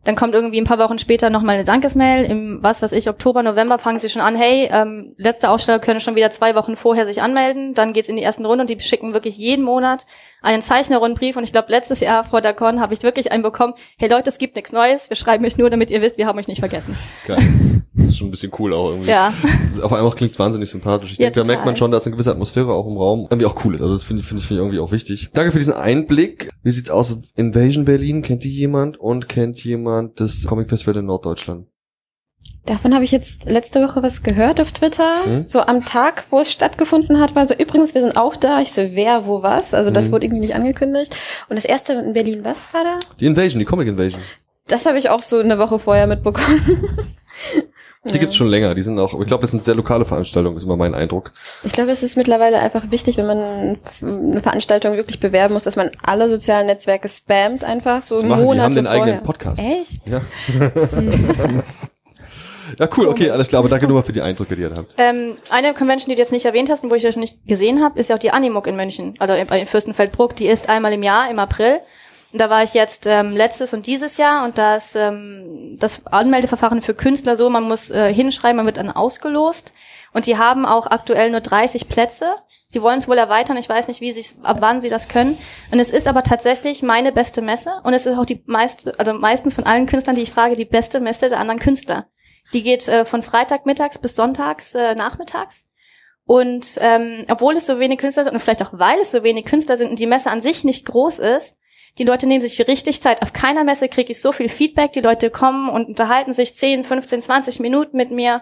dann kommt irgendwie ein paar Wochen später nochmal eine Dankesmail. Im, was weiß ich, Oktober, November fangen sie schon an, hey, ähm, letzte Aussteller können schon wieder zwei Wochen vorher sich anmelden. Dann geht's in die ersten Runde und die schicken wirklich jeden Monat einen Zeichnerrundbrief. Und ich glaube, letztes Jahr vor der Con habe ich wirklich einen bekommen, hey Leute, es gibt nichts Neues, wir schreiben euch nur, damit ihr wisst, wir haben euch nicht vergessen. Geil. Das ist schon ein bisschen cool auch irgendwie. Ja. Auf einmal klingt es wahnsinnig sympathisch. Ich ja, denke, da merkt man schon, dass eine gewisse Atmosphäre auch im Raum irgendwie auch cool ist. Also das finde ich, finde ich, find ich irgendwie auch wichtig. Danke für diesen Einblick. Wie sieht's aus? Invasion Berlin, kennt die jemand? Und kennt jemand das Comic Festival in Norddeutschland? Davon habe ich jetzt letzte Woche was gehört auf Twitter. Hm? So am Tag, wo es stattgefunden hat, war so, übrigens, wir sind auch da. Ich so, wer, wo, was? Also das hm. wurde irgendwie nicht angekündigt. Und das erste in Berlin, was war da? Die Invasion, die Comic Invasion. Das habe ich auch so eine Woche vorher mitbekommen. Die ja. gibt's schon länger. Die sind auch, ich glaube, das sind sehr lokale Veranstaltungen, ist immer mein Eindruck. Ich glaube, es ist mittlerweile einfach wichtig, wenn man eine Veranstaltung wirklich bewerben muss, dass man alle sozialen Netzwerke spammt, einfach so das machen, Monate Die haben den vorher. eigenen Podcast. Echt? Ja. Ja, cool, okay, alles klar, aber danke nochmal für die Eindrücke, die ihr habt. Ähm, eine Convention, die du jetzt nicht erwähnt hast und wo ich das nicht gesehen habe, ist ja auch die Animuk in München, also in Fürstenfeldbruck. Die ist einmal im Jahr, im April. Da war ich jetzt ähm, letztes und dieses Jahr und da ist ähm, das Anmeldeverfahren für Künstler so, man muss äh, hinschreiben, man wird dann ausgelost. Und die haben auch aktuell nur 30 Plätze. Die wollen es wohl erweitern. Ich weiß nicht, wie sie ab wann sie das können. Und es ist aber tatsächlich meine beste Messe. Und es ist auch die meiste, also meistens von allen Künstlern, die ich frage, die beste Messe der anderen Künstler. Die geht äh, von Freitag mittags bis Sonntags äh, nachmittags. Und ähm, obwohl es so wenig Künstler sind und vielleicht auch weil es so wenig Künstler sind und die Messe an sich nicht groß ist, die Leute nehmen sich richtig Zeit. Auf keiner Messe kriege ich so viel Feedback. Die Leute kommen und unterhalten sich 10, 15, 20 Minuten mit mir.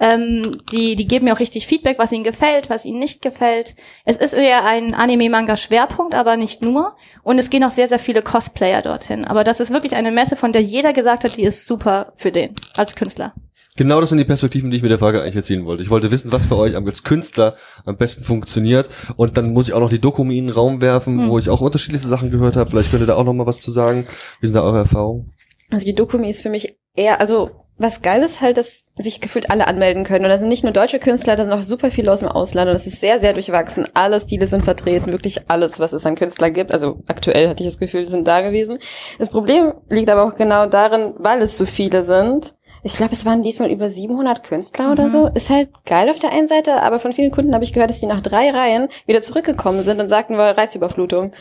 Ähm, die, die geben mir auch richtig Feedback, was ihnen gefällt, was ihnen nicht gefällt. Es ist eher ein Anime-Manga-Schwerpunkt, aber nicht nur. Und es gehen auch sehr, sehr viele Cosplayer dorthin. Aber das ist wirklich eine Messe, von der jeder gesagt hat, die ist super für den als Künstler. Genau das sind die Perspektiven, die ich mit der Frage eigentlich erzielen wollte. Ich wollte wissen, was für euch als Künstler am besten funktioniert. Und dann muss ich auch noch die Dokumi in den Raum werfen, mhm. wo ich auch unterschiedlichste Sachen gehört habe. Vielleicht könnt ihr da auch noch mal was zu sagen. Wie sind da eure Erfahrungen? Also die Dokumi ist für mich eher, also was geil ist halt, dass sich gefühlt alle anmelden können. Und da sind nicht nur deutsche Künstler, da sind auch super viele aus dem Ausland. Und das ist sehr, sehr durchwachsen. Alle Stile sind vertreten, wirklich alles, was es an Künstlern gibt. Also aktuell hatte ich das Gefühl, sind da gewesen. Das Problem liegt aber auch genau darin, weil es so viele sind, ich glaube, es waren diesmal über 700 Künstler mhm. oder so. Ist halt geil auf der einen Seite, aber von vielen Kunden habe ich gehört, dass die nach drei Reihen wieder zurückgekommen sind und sagten, war Reizüberflutung.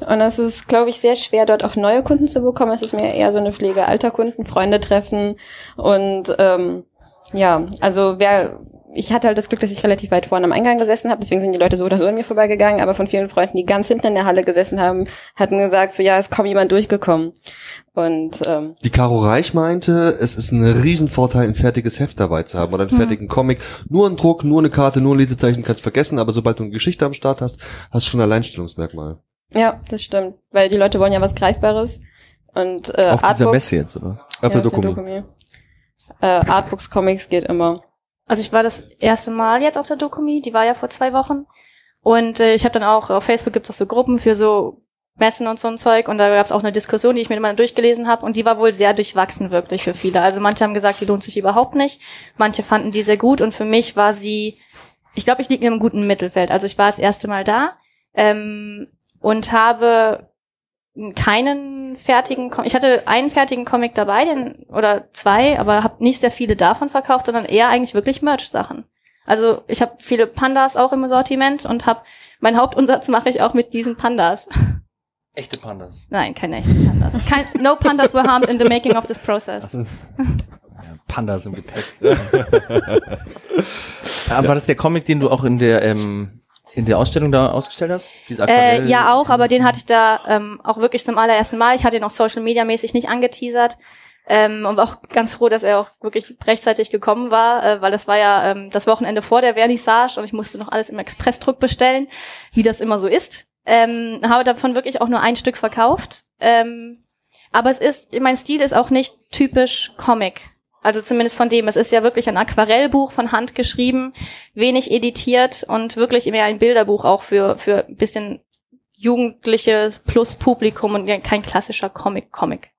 Und das ist, glaube ich, sehr schwer, dort auch neue Kunden zu bekommen. Es ist mir eher so eine Pflege alter Kunden, Freunde treffen und ähm, ja, also wer ich hatte halt das Glück, dass ich relativ weit vorne am Eingang gesessen habe, deswegen sind die Leute so oder so an mir vorbeigegangen, aber von vielen Freunden, die ganz hinten in der Halle gesessen haben, hatten gesagt, so ja, ist kaum jemand durchgekommen. Und ähm, die Caro Reich meinte, es ist ein Riesenvorteil, ein fertiges Heft dabei zu haben oder einen mhm. fertigen Comic. Nur ein Druck, nur eine Karte, nur ein Lesezeichen kannst vergessen, aber sobald du eine Geschichte am Start hast, hast du schon ein Alleinstellungsmerkmal. Ja, das stimmt, weil die Leute wollen ja was Greifbares. Und äh, Auf Artbooks, dieser Messe jetzt, oder? Auf ja, der Dokumi. Äh, Artbooks, Comics geht immer. Also ich war das erste Mal jetzt auf der Dokumi, die war ja vor zwei Wochen. Und äh, ich habe dann auch, auf Facebook gibt's auch so Gruppen für so Messen und so ein Zeug. Und da gab's auch eine Diskussion, die ich mir mal durchgelesen habe. Und die war wohl sehr durchwachsen wirklich für viele. Also manche haben gesagt, die lohnt sich überhaupt nicht. Manche fanden die sehr gut. Und für mich war sie, ich glaube, ich liege in einem guten Mittelfeld. Also ich war das erste Mal da ähm, und habe keinen fertigen, Com ich hatte einen fertigen Comic dabei, den, oder zwei, aber habe nicht sehr viele davon verkauft, sondern eher eigentlich wirklich Merch-Sachen. Also ich habe viele Pandas auch im Sortiment und habe mein Hauptumsatz mache ich auch mit diesen Pandas. Echte Pandas. Nein, keine echten Pandas. Kein, no Pandas were harmed in the making of this process. Pandas im Gepäck. Aber war das der Comic, den du auch in der ähm, in der Ausstellung da ausgestellt hast? Äh, ja, auch, aber den hatte ich da ähm, auch wirklich zum allerersten Mal. Ich hatte ihn auch Social Media mäßig nicht angeteasert. Ähm, und war auch ganz froh, dass er auch wirklich rechtzeitig gekommen war, äh, weil das war ja ähm, das Wochenende vor der Vernissage und ich musste noch alles im Expressdruck bestellen, wie das immer so ist. Ähm, habe davon wirklich auch nur ein Stück verkauft. Ähm, aber es ist, mein Stil ist auch nicht typisch Comic. Also zumindest von dem. Es ist ja wirklich ein Aquarellbuch von Hand geschrieben, wenig editiert und wirklich mehr ein Bilderbuch auch für, für ein bisschen Jugendliche plus Publikum und kein klassischer Comic-Comic.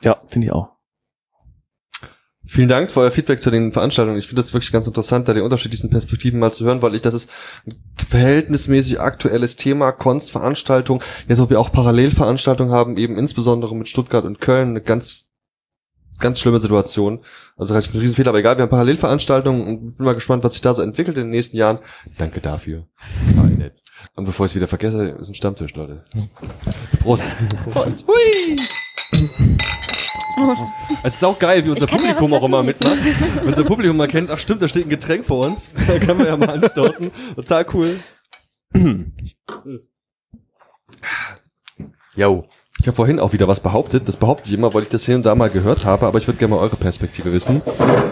Ja, finde ich auch. Vielen Dank für euer Feedback zu den Veranstaltungen. Ich finde das wirklich ganz interessant, da die unterschiedlichsten Perspektiven mal zu hören, weil ich das ist ein verhältnismäßig aktuelles Thema, Kunstveranstaltung. Jetzt, wo wir auch Parallelveranstaltungen haben, eben insbesondere mit Stuttgart und Köln, eine ganz ganz schlimme Situation. Also reicht ein Riesenfehler, aber egal, wir haben Parallelveranstaltungen und bin mal gespannt, was sich da so entwickelt in den nächsten Jahren. Danke dafür. nett. Und bevor ich es wieder vergesse, ist ein Stammtisch, Leute. Prost. Prost. Hui. Es ist auch geil, wie unser Publikum ja auch immer mitmacht. Wenn unser Publikum mal kennt, ach stimmt, da steht ein Getränk vor uns. Da kann man ja mal anstoßen. Total cool. Jo. Ich habe vorhin auch wieder was behauptet. Das behaupte ich immer, weil ich das hier und da mal gehört habe, aber ich würde gerne mal eure Perspektive wissen.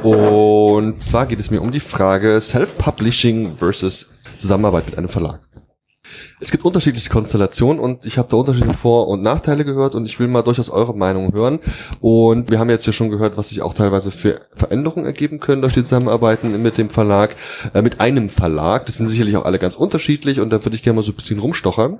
Und zwar geht es mir um die Frage Self-Publishing versus Zusammenarbeit mit einem Verlag. Es gibt unterschiedliche Konstellationen und ich habe da unterschiedliche Vor- und Nachteile gehört und ich will mal durchaus eure Meinung hören. Und wir haben jetzt hier schon gehört, was sich auch teilweise für Veränderungen ergeben können durch die Zusammenarbeiten mit dem Verlag, äh, mit einem Verlag. Das sind sicherlich auch alle ganz unterschiedlich und da würde ich gerne mal so ein bisschen rumstochern.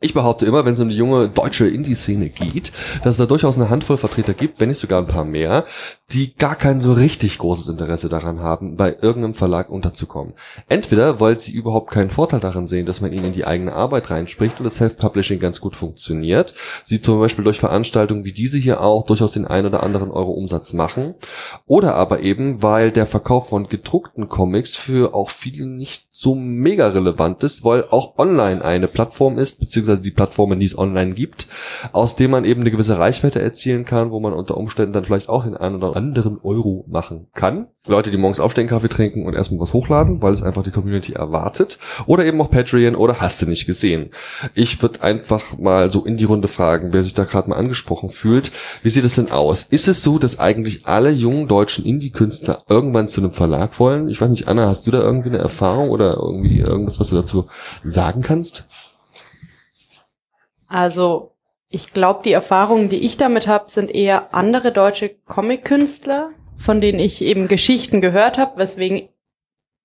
Ich behaupte immer, wenn es um die junge deutsche Indie-Szene geht, dass es da durchaus eine Handvoll Vertreter gibt, wenn nicht sogar ein paar mehr, die gar kein so richtig großes Interesse daran haben, bei irgendeinem Verlag unterzukommen. Entweder, weil sie überhaupt keinen Vorteil daran sehen, dass man ihnen in die eigene Arbeit reinspricht und das Self-Publishing ganz gut funktioniert. Sie zum Beispiel durch Veranstaltungen wie diese hier auch durchaus den ein oder anderen Euro Umsatz machen. Oder aber eben, weil der Verkauf von gedruckten Comics für auch viele nicht so mega relevant ist, weil auch online eine Plattform ist, beziehungsweise die Plattformen, die es online gibt, aus dem man eben eine gewisse Reichweite erzielen kann, wo man unter Umständen dann vielleicht auch den einen oder anderen Euro machen kann. Leute, die morgens aufstehen, Kaffee trinken und erstmal was hochladen, weil es einfach die Community erwartet. Oder eben auch Patreon oder hast du nicht gesehen. Ich würde einfach mal so in die Runde fragen, wer sich da gerade mal angesprochen fühlt. Wie sieht es denn aus? Ist es so, dass eigentlich alle jungen deutschen Indie-Künstler irgendwann zu einem Verlag wollen? Ich weiß nicht, Anna, hast du da irgendwie eine Erfahrung oder irgendwie irgendwas, was du dazu sagen kannst? Also ich glaube, die Erfahrungen, die ich damit habe, sind eher andere deutsche Comic-Künstler, von denen ich eben Geschichten gehört habe, weswegen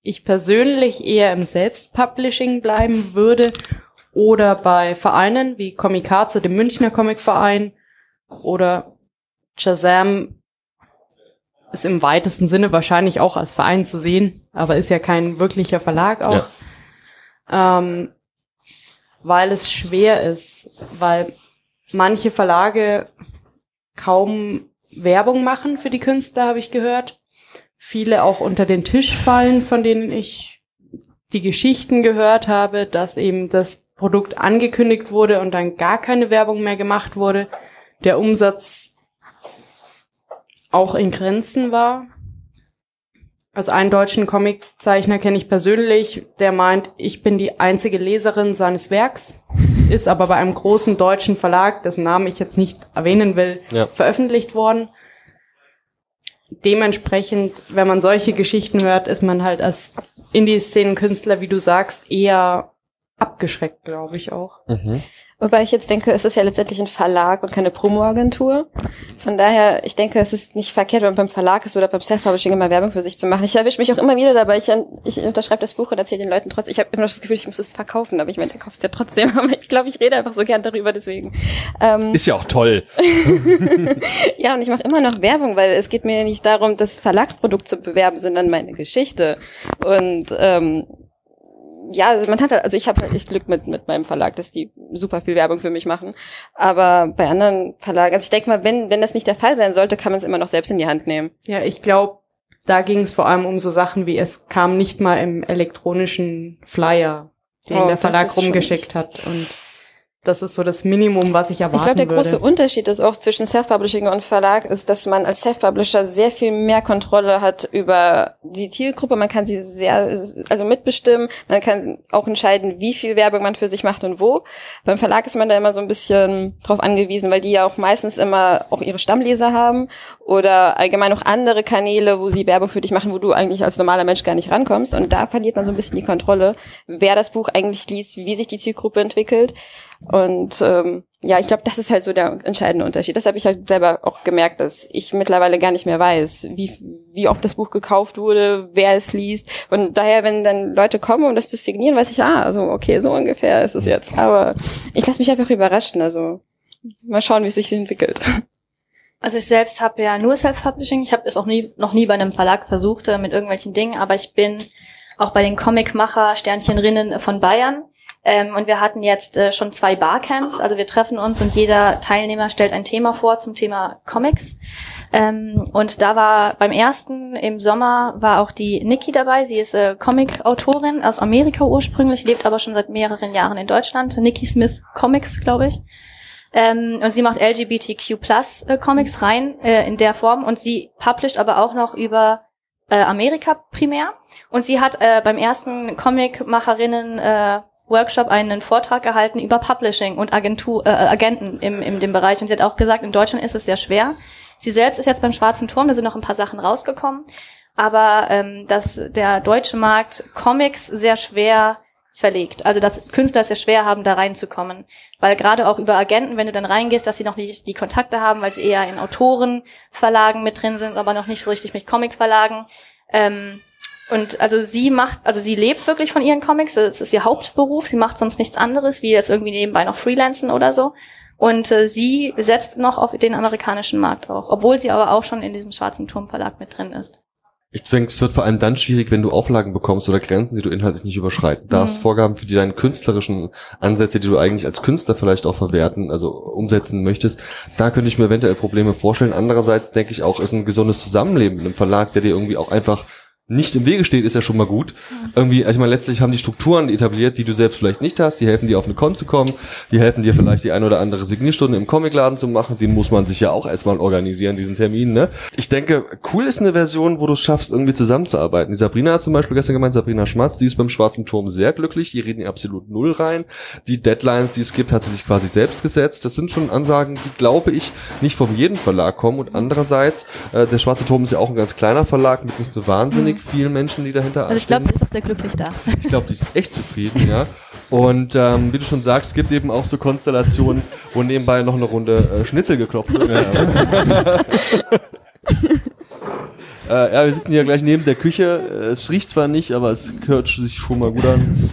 ich persönlich eher im Selbstpublishing bleiben würde oder bei Vereinen wie Comikaze, dem Münchner Comicverein oder Shazam ist im weitesten Sinne wahrscheinlich auch als Verein zu sehen, aber ist ja kein wirklicher Verlag auch. Ja. Ähm, weil es schwer ist, weil manche Verlage kaum Werbung machen für die Künstler, habe ich gehört. Viele auch unter den Tisch fallen, von denen ich die Geschichten gehört habe, dass eben das Produkt angekündigt wurde und dann gar keine Werbung mehr gemacht wurde. Der Umsatz auch in Grenzen war. Also einen deutschen Comiczeichner kenne ich persönlich, der meint, ich bin die einzige Leserin seines Werks ist aber bei einem großen deutschen Verlag, dessen Namen ich jetzt nicht erwähnen will, ja. veröffentlicht worden. Dementsprechend, wenn man solche Geschichten hört, ist man halt als Indie-Szenen-Künstler, wie du sagst, eher abgeschreckt, glaube ich auch. Mhm. Wobei ich jetzt denke, es ist ja letztendlich ein Verlag und keine Promo-Agentur. Von daher, ich denke, es ist nicht verkehrt, wenn man beim Verlag ist oder beim Self-Publishing immer Werbung für sich zu machen. Ich erwische mich auch immer wieder dabei, ich, ich unterschreibe das Buch und erzähle den Leuten trotzdem. Ich habe immer das Gefühl, ich muss es verkaufen, aber ich meine, der kauft es ja trotzdem. Aber ich glaube, ich rede einfach so gern darüber, deswegen. Ähm, ist ja auch toll. ja, und ich mache immer noch Werbung, weil es geht mir ja nicht darum, das Verlagsprodukt zu bewerben, sondern meine Geschichte. Und ähm, ja, also man hat halt, also ich habe halt echt Glück mit mit meinem Verlag, dass die super viel Werbung für mich machen. Aber bei anderen Verlagen, also ich denke mal, wenn wenn das nicht der Fall sein sollte, kann man es immer noch selbst in die Hand nehmen. Ja, ich glaube, da ging es vor allem um so Sachen wie es kam nicht mal im elektronischen Flyer, den Oh, der Verlag rumgeschickt hat und das ist so das Minimum, was ich erwarten Ich glaube, der würde. große Unterschied ist auch zwischen Self-Publishing und Verlag ist, dass man als Self-Publisher sehr viel mehr Kontrolle hat über die Zielgruppe. Man kann sie sehr, also mitbestimmen. Man kann auch entscheiden, wie viel Werbung man für sich macht und wo. Beim Verlag ist man da immer so ein bisschen drauf angewiesen, weil die ja auch meistens immer auch ihre Stammleser haben oder allgemein auch andere Kanäle, wo sie Werbung für dich machen, wo du eigentlich als normaler Mensch gar nicht rankommst. Und da verliert man so ein bisschen die Kontrolle, wer das Buch eigentlich liest, wie sich die Zielgruppe entwickelt. Und ähm, ja, ich glaube, das ist halt so der entscheidende Unterschied. Das habe ich halt selber auch gemerkt, dass ich mittlerweile gar nicht mehr weiß, wie, wie oft das Buch gekauft wurde, wer es liest. Und daher, wenn dann Leute kommen, um das zu signieren, weiß ich, ah, also okay, so ungefähr ist es jetzt. Aber ich lasse mich einfach überraschen. Also mal schauen, wie es sich entwickelt. Also ich selbst habe ja nur Self-Publishing. Ich habe es auch nie, noch nie bei einem Verlag versucht äh, mit irgendwelchen Dingen, aber ich bin auch bei den Comicmacher Sternchenrinnen von Bayern. Ähm, und wir hatten jetzt äh, schon zwei Barcamps. Also wir treffen uns und jeder Teilnehmer stellt ein Thema vor zum Thema Comics. Ähm, und da war beim ersten im Sommer war auch die Nikki dabei. Sie ist äh, Comic-Autorin aus Amerika ursprünglich, lebt aber schon seit mehreren Jahren in Deutschland. Nikki Smith Comics, glaube ich. Ähm, und sie macht LGBTQ Plus äh, Comics rein äh, in der Form und sie publisht aber auch noch über äh, Amerika primär. Und sie hat äh, beim ersten Comicmacherinnen äh, Workshop einen Vortrag gehalten über Publishing und Agentur, äh, Agenten im, in dem Bereich. Und sie hat auch gesagt, in Deutschland ist es sehr schwer. Sie selbst ist jetzt beim Schwarzen Turm, da sind noch ein paar Sachen rausgekommen. Aber ähm, dass der deutsche Markt Comics sehr schwer verlegt. Also dass Künstler es sehr schwer haben, da reinzukommen. Weil gerade auch über Agenten, wenn du dann reingehst, dass sie noch nicht die Kontakte haben, weil sie eher in Autorenverlagen mit drin sind, aber noch nicht so richtig mit Comicverlagen. Ähm, und also sie macht, also sie lebt wirklich von ihren Comics, das ist ihr Hauptberuf, sie macht sonst nichts anderes, wie jetzt irgendwie nebenbei noch Freelancen oder so. Und äh, sie setzt noch auf den amerikanischen Markt auch, obwohl sie aber auch schon in diesem Schwarzen Turm Verlag mit drin ist. Ich denke, es wird vor allem dann schwierig, wenn du Auflagen bekommst oder Grenzen, die du inhaltlich nicht überschreiten darfst. Mhm. Vorgaben für die deine künstlerischen Ansätze, die du eigentlich als Künstler vielleicht auch verwerten, also umsetzen möchtest. Da könnte ich mir eventuell Probleme vorstellen. Andererseits denke ich auch, ist ein gesundes Zusammenleben mit einem Verlag, der dir irgendwie auch einfach nicht im Wege steht, ist ja schon mal gut. Irgendwie, also ich meine, letztlich haben die Strukturen etabliert, die du selbst vielleicht nicht hast. Die helfen dir auf eine Con zu kommen. Die helfen dir vielleicht die ein oder andere Signierstunde im Comicladen zu machen. Den muss man sich ja auch erstmal organisieren, diesen Termin, ne? Ich denke, cool ist eine Version, wo du es schaffst, irgendwie zusammenzuarbeiten. Die Sabrina hat zum Beispiel gestern gemeint, Sabrina Schmatz, die ist beim Schwarzen Turm sehr glücklich. Die reden ihr absolut null rein. Die Deadlines, die es gibt, hat sie sich quasi selbst gesetzt. Das sind schon Ansagen, die, glaube ich, nicht von jedem Verlag kommen. Und andererseits, äh, der Schwarze Turm ist ja auch ein ganz kleiner Verlag mit nicht so wahnsinnig vielen Menschen, die dahinter Also ich glaube, sie ist auch sehr glücklich da. Ich glaube, die ist echt zufrieden, ja. Und ähm, wie du schon sagst, es gibt eben auch so Konstellationen, wo nebenbei noch eine Runde äh, Schnitzel geklopft wird. äh, ja, wir sitzen hier gleich neben der Küche. Äh, Es riecht zwar nicht, aber es hört sich schon mal gut an.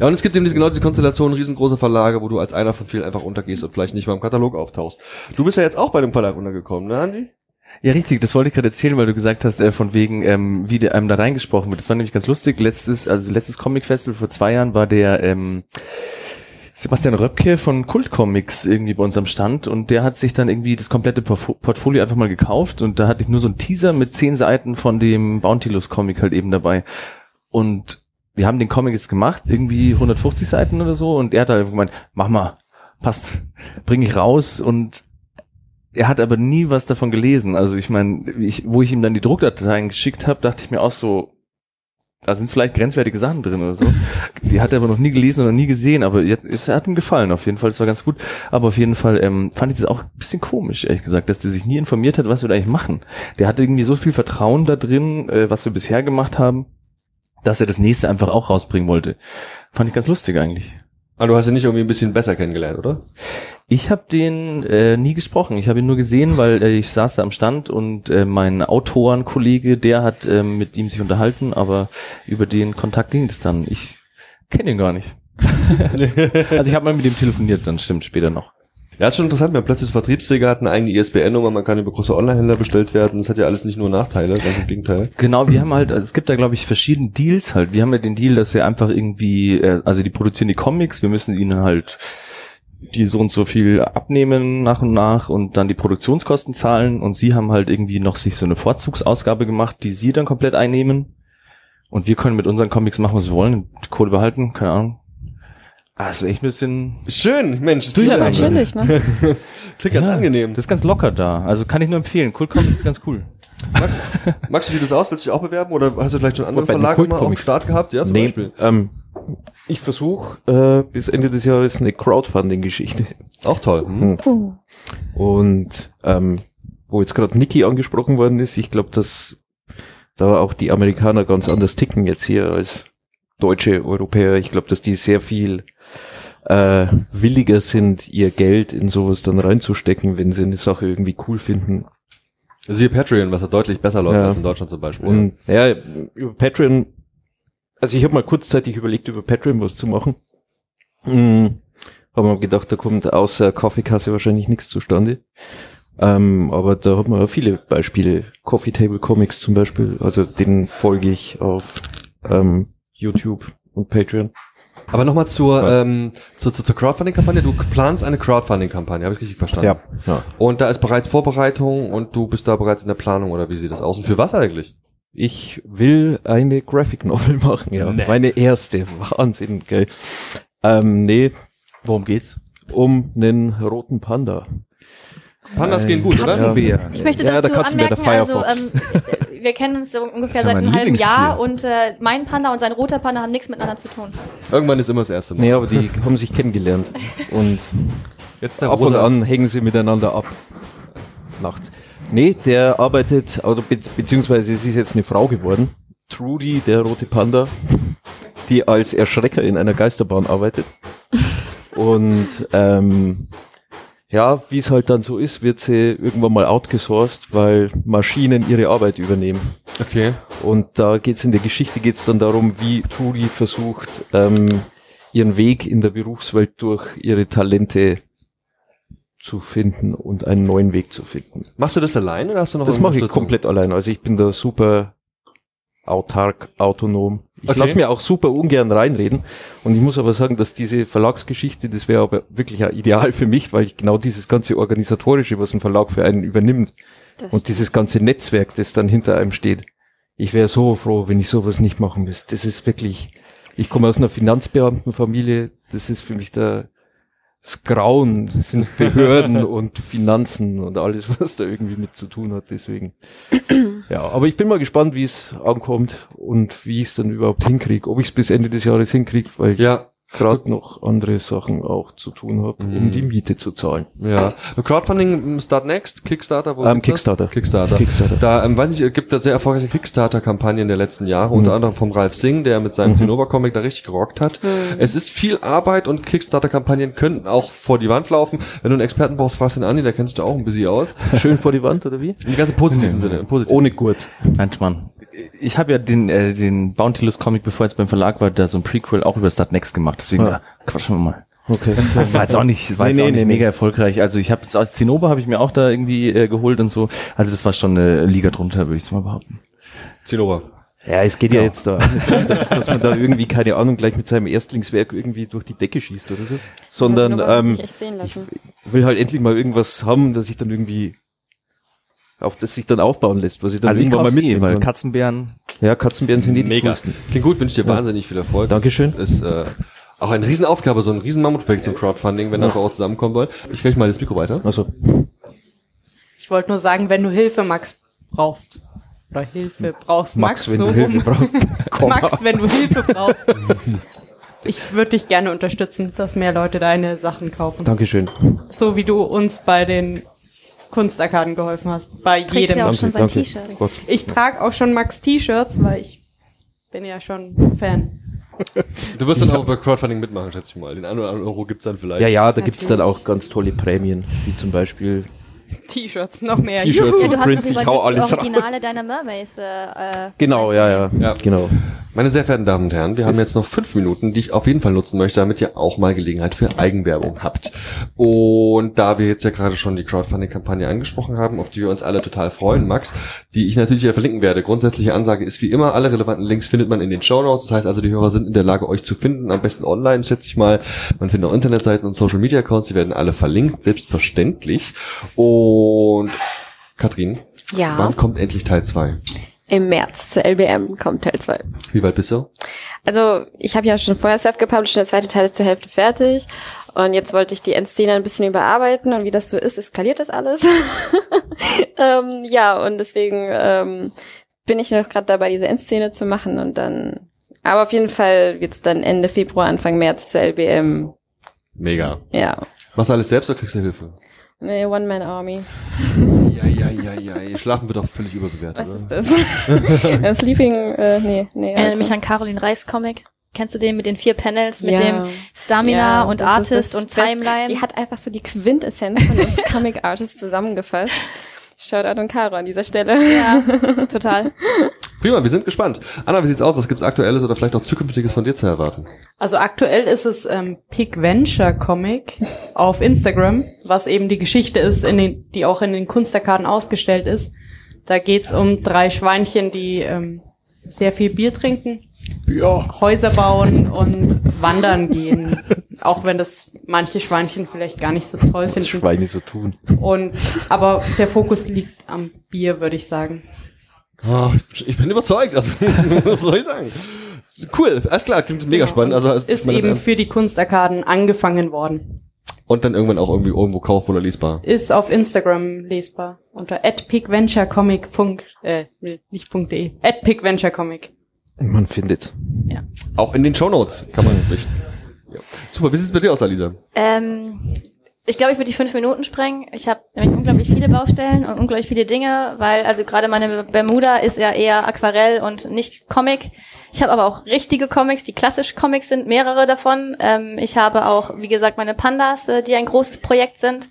Ja, und es gibt eben diese, genau diese Konstellation riesengroße Verlage, wo du als einer von vielen einfach untergehst und vielleicht nicht mal im Katalog auftauchst. Du bist ja jetzt auch bei dem Verlag untergekommen, ne, Andi? Ja, richtig, das wollte ich gerade erzählen, weil du gesagt hast, äh, von wegen, ähm, wie der, einem da reingesprochen wird. Das war nämlich ganz lustig. Letztes, also letztes Comic Festival vor zwei Jahren war der ähm, Sebastian Röpke von Kult Comics irgendwie bei uns am Stand und der hat sich dann irgendwie das komplette Portfolio einfach mal gekauft und da hatte ich nur so einen Teaser mit zehn Seiten von dem Bountilus Comic halt eben dabei. Und wir haben den Comic jetzt gemacht, irgendwie 150 Seiten oder so und er hat halt gemeint, mach mal, passt, bring ich raus und er hat aber nie was davon gelesen. Also ich meine, ich, wo ich ihm dann die Druckdateien geschickt habe, dachte ich mir auch so, da sind vielleicht grenzwertige Sachen drin oder so. Die hat er aber noch nie gelesen oder nie gesehen, aber es hat ihm gefallen auf jeden Fall, es war ganz gut. Aber auf jeden Fall ähm, fand ich das auch ein bisschen komisch, ehrlich gesagt, dass der sich nie informiert hat, was wir da eigentlich machen. Der hatte irgendwie so viel Vertrauen da drin, äh, was wir bisher gemacht haben, dass er das nächste einfach auch rausbringen wollte. Fand ich ganz lustig eigentlich. Aber du hast ihn nicht irgendwie ein bisschen besser kennengelernt, oder? Ich habe den äh, nie gesprochen. Ich habe ihn nur gesehen, weil äh, ich saß da am Stand und äh, mein Autorenkollege, der hat äh, mit ihm sich unterhalten, aber über den Kontakt ging es dann. Ich kenne ihn gar nicht. also ich habe mal mit ihm telefoniert, dann stimmt später noch. Ja, ist schon interessant, man plötzlich Vertriebswege hat, eine eigene ISBN-Nummer, man kann über große Online-Händler bestellt werden. Das hat ja alles nicht nur Nachteile, ganz im Gegenteil. Genau, wir haben halt, also es gibt da glaube ich verschiedene Deals halt. Wir haben ja den Deal, dass wir einfach irgendwie, äh, also die produzieren die Comics, wir müssen ihnen halt die so und so viel abnehmen nach und nach und dann die Produktionskosten zahlen und sie haben halt irgendwie noch sich so eine Vorzugsausgabe gemacht, die sie dann komplett einnehmen und wir können mit unseren Comics machen, was wir wollen, Kohle behalten, keine Ahnung. Ah, ist echt ein bisschen, Schön, Mensch. Das Du ja, klingt, Natürlich, ne? klingt ganz Ja, angenehm. das ist ganz locker da. Also kann ich nur empfehlen. Cool Comics ist ganz cool. Max, Max, wie sieht das aus? Willst du dich auch bewerben oder hast du vielleicht schon andere Verlage mal am Kult-Comics? Start gehabt? Ja, zum nee, Beispiel. ähm, ich versuche äh, bis Ende des Jahres eine Crowdfunding-Geschichte. Auch toll. Hm. Uh. Und ähm, wo jetzt gerade Niki angesprochen worden ist, ich glaube, dass da auch die Amerikaner ganz anders ticken jetzt hier als deutsche Europäer. Ich glaube, dass die sehr viel äh, williger sind, ihr Geld in sowas dann reinzustecken, wenn sie eine Sache irgendwie cool finden. Siehe Patreon, was ja deutlich besser läuft Ja. als in Deutschland zum Beispiel. Und ja, über Patreon, also ich habe mal kurzzeitig überlegt, über Patreon was zu machen. Hm, habe mir gedacht, da kommt außer Kaffeekasse wahrscheinlich nichts zustande. Ähm, aber da hat man ja viele Beispiele. Coffee Table Comics zum Beispiel, also den folge ich auf ähm, YouTube und Patreon. Aber nochmal zur, Ja. ähm, zur, zur, zur Crowdfunding-Kampagne. Du planst eine Crowdfunding-Kampagne, habe ich richtig verstanden? Ja, ja. Und da ist bereits Vorbereitung und du bist da bereits in der Planung oder wie sieht das aus? Und für was eigentlich? Ich will eine Graphic Novel machen, ja. Nee. Meine erste. Wahnsinn, gell. Ähm, nee, Worum geht's? um einen roten Panda. Pandas Nein. gehen gut, oder? Katzenbär. Ich möchte Ja, der dazu der anmerken, also Firefox. ähm, wir kennen uns so ungefähr seit einem halben. Jahr und äh, mein Panda und sein roter Panda haben nichts miteinander zu tun. Irgendwann ist immer das erste Mal. Nee, aber die haben sich kennengelernt. Und Jetzt ab und an hängen sie miteinander ab. Nachts. Nee, der arbeitet, oder be beziehungsweise es ist jetzt eine Frau geworden. Trudy, der rote Panda, die als Erschrecker in einer Geisterbahn arbeitet. Und ähm, ja, wie es halt dann so ist, wird sie irgendwann mal outgesourced, weil Maschinen ihre Arbeit übernehmen. Okay. Und da geht's in der Geschichte geht's dann darum, wie Trudy versucht, ähm, ihren Weg in der Berufswelt durch ihre Talente zu finden und einen neuen Weg zu finden. Machst du das allein oder hast du noch Das mache ich komplett allein. Also ich bin da super autark, autonom. Ich Okay. lasse mir auch super ungern reinreden. Und ich muss aber sagen, dass diese Verlagsgeschichte, das wäre aber wirklich ideal für mich, weil ich genau dieses ganze Organisatorische, was ein Verlag für einen übernimmt, Das und dieses ganze Netzwerk, das dann hinter einem steht. Ich wäre so froh, wenn ich sowas nicht machen müsste. Das ist wirklich, ich komme aus einer Finanzbeamtenfamilie, das ist für mich der, das Grauen, das sind Behörden und Finanzen und alles, was da irgendwie mit zu tun hat, deswegen. Ja, aber ich bin mal gespannt, wie es ankommt und wie ich es dann überhaupt hinkriege, ob ich es bis Ende des Jahres hinkriege, weil ich Ja, gerade noch andere Sachen auch zu tun habe, Mhm. um die Miete zu zahlen. ja. Crowdfunding, Start Next, Kickstarter, wo Ähm, gibt's das? Kickstarter. Kickstarter. Kickstarter. Da, ähm, weiß ich, es gibt da sehr erfolgreiche Kickstarter-Kampagnen der letzten Jahre, Mhm. unter anderem vom Ralf Singh, der mit seinem Mhm. Zinnober-Comic da richtig gerockt hat. Es ist viel Arbeit und Kickstarter-Kampagnen können auch vor die Wand laufen. Wenn du einen Experten brauchst, fragst den Andi, der kennst du auch ein bisschen aus. Schön vor die Wand, oder wie? Im ganz positiven Sinne. Im positiven. Ohne Gurt. Mensch, Mann. Ich habe ja den, äh, den Bountyless Comic, bevor jetzt beim Verlag war, da so ein Prequel auch über Start Next gemacht. Deswegen Ja. ja. quatschen wir mal. Okay. Das war jetzt auch nicht, das war Nee, jetzt auch nee, nicht nee, mega nee. erfolgreich. Also ich habe jetzt als Zinnober habe ich mir auch da irgendwie äh, geholt und so. Also das war schon eine Liga drunter, würde ich mal behaupten. Zinnober. Ja, es geht ja, jetzt da dass, dass man da irgendwie, keine Ahnung, gleich mit seinem Erstlingswerk irgendwie durch die Decke schießt oder so. Sondern ähm, sich echt sehen lassen. will halt endlich mal irgendwas haben, das ich dann irgendwie auf das sich dann aufbauen lässt, was ich dann Also ich irgendwann mal kauf's eh, mitnehmen weil kann. Katzenbären Ja, Katzenbären sind die Mega. coolsten. Klingt gut, wünsche ich dir wahnsinnig viel Erfolg. Dankeschön. Das ist äh, auch eine Riesenaufgabe, so ein riesen Mammutprojekt zum Crowdfunding, wenn das auch zusammenkommen soll. Ich reiche mal das Mikro weiter. Also, Ich wollte nur sagen, wenn du Hilfe, Max, brauchst. Oder Hilfe brauchst, Max, Max, wenn so du Hilfe rum. brauchst. Komma. Max, wenn du Hilfe brauchst. Ich würde dich gerne unterstützen, dass mehr Leute deine Sachen kaufen. Dankeschön. So wie du uns bei den Kunstarkaden geholfen hast. Bei Trägst jedem. ja auch schon sein. T-Shirt. Ich trage auch schon Max T-Shirts, weil ich bin ja schon Fan. Du wirst dann auch bei Crowdfunding mitmachen, schätze ich mal. Den einen oder anderen Euro gibt's dann vielleicht. Ja, ja, da gibt's dann Natürlich. auch ganz tolle Prämien, wie zum Beispiel T-Shirts, noch mehr. T-Shirts Ja, du hast Prints, doch ich hau überlegt, die alles raus. Originale deiner Mermaids. Äh, äh, Genau, ja, ja, Ja. genau. Meine sehr verehrten Damen und Herren, wir haben jetzt noch fünf Minuten, die ich auf jeden Fall nutzen möchte, damit ihr auch mal Gelegenheit für Eigenwerbung habt. Und da wir jetzt ja gerade schon die Crowdfunding-Kampagne angesprochen haben, auf die wir uns alle total freuen, Max, die ich natürlich wieder verlinken werde. Grundsätzliche Ansage ist wie immer, alle relevanten Links findet man in den Show Notes. Das heißt also, die Hörer sind in der Lage, euch zu finden. Am besten online, schätze ich mal. Man findet auch Internetseiten und Social-Media-Accounts, die werden alle verlinkt, selbstverständlich. Und Katrin, Ja. wann kommt endlich Teil 2? Im März zur LBM kommt Teil 2. Wie weit bist du? Also ich habe ja schon vorher self-gepublished, der zweite Teil ist zur Hälfte fertig. Und jetzt wollte ich die Endszene ein bisschen überarbeiten und wie das so ist, eskaliert das alles. ähm, ja, und deswegen ähm, bin ich noch gerade dabei, diese Endszene zu machen und dann. Aber auf jeden Fall wird's dann Ende Februar, Anfang März zur LBM. Mega. Ja. Machst du alles selbst oder kriegst du Hilfe? Nee, One-Man-Army. Ja, ja, ja, ja. Schlafen wird auch völlig überbewertet. Was oder? ist das? Sleeping, äh, nee, nee. Erinnert mich an Caroline Reis Comic. Kennst du den mit den vier Panels, mit Ja. dem Stamina Ja, und Artist das und Timeline? Die hat einfach so die Quintessenz von uns Comic Artists zusammengefasst. Shoutout an Caro an dieser Stelle. ja, total. Prima, wir sind gespannt. Anna, wie sieht's aus? Was gibt's Aktuelles oder vielleicht auch Zukünftiges von dir zu erwarten? Also aktuell ist es ähm, Pig Venture Comic auf Instagram, was eben die Geschichte ist, in den, die auch in den Kunsterkarten ausgestellt ist. Da geht's um drei Schweinchen, die ähm, sehr viel Bier trinken, Häuser bauen und wandern gehen. Auch wenn das manche Schweinchen vielleicht gar nicht so toll Was finden. Schweine so tun. Und aber der Fokus liegt am Bier, würde ich sagen. Oh, ich, bin überzeugt. Also, was soll ich sagen? Cool, alles klar, klingt mega spannend. Also, ist eben für die Kunstarkaden angefangen worden. und dann irgendwann auch irgendwie irgendwo kaufbar oder lesbar. Ist auf Instagram lesbar unter @pigventurecomic. Äh, nicht .de. @pigventurecomic. Man findet. Auch in den Shownotes kann man nicht. Ja. Super, wie sieht's bei dir aus, Alisa? Ähm, ich glaube, ich würde die fünf Minuten sprengen. Ich habe nämlich unglaublich viele Baustellen und unglaublich viele Dinge, weil also gerade meine Bermuda ist ja eher Aquarell und nicht Comic. Ich habe aber auch richtige Comics, die klassisch Comics sind, mehrere davon. Ähm, ich habe auch, wie gesagt, meine Pandas, äh, die ein großes Projekt sind.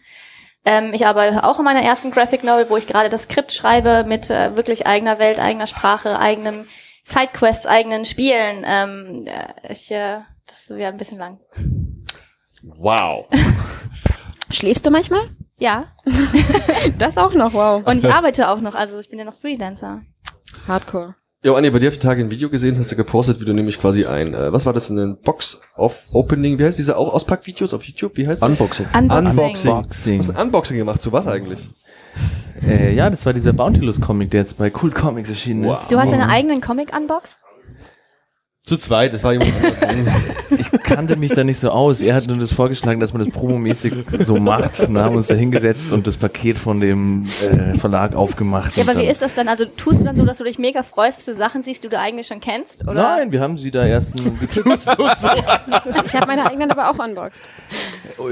Ähm, ich arbeite auch in meiner ersten Graphic Novel, wo ich gerade das Skript schreibe mit äh, wirklich eigener Welt, eigener Sprache, eigenem Sidequests, eigenen Spielen. Ähm, äh, ich, äh, das wäre ein bisschen lang. Wow. Schläfst du manchmal? Ja, Das auch noch, wow. und ich arbeite auch noch, also ich bin ja noch Freelancer. Hardcore. Jo, Anni, bei dir habe ich die Tage ein Video gesehen, hast du gepostet, wie du nämlich quasi ein, äh, was war das, ein Box-of-Opening, wie heißt diese auch Auspackvideos auf YouTube, wie heißt das? Unboxing. Unboxing. Unboxing. Du hast ein Unboxing gemacht, zu was eigentlich? Äh, ja, das war dieser Bountilus-Comic, der jetzt bei Cool Comics erschienen Wow. ist. Du hast deinen eigenen Comic unboxed? Zu zweit, das war jemand anderes. Ich kannte mich da nicht so aus. Er hat nur das vorgeschlagen, dass man das promomäßig so macht. Und dann haben wir uns da hingesetzt und das Paket von dem äh, Verlag aufgemacht. Ja, aber wie dann- ist das dann? Also tust du dann so, dass du dich mega freust, dass du Sachen siehst, die du eigentlich schon kennst? Oder? Nein, wir haben sie da erst ein Ich habe meine eigenen aber auch unboxed.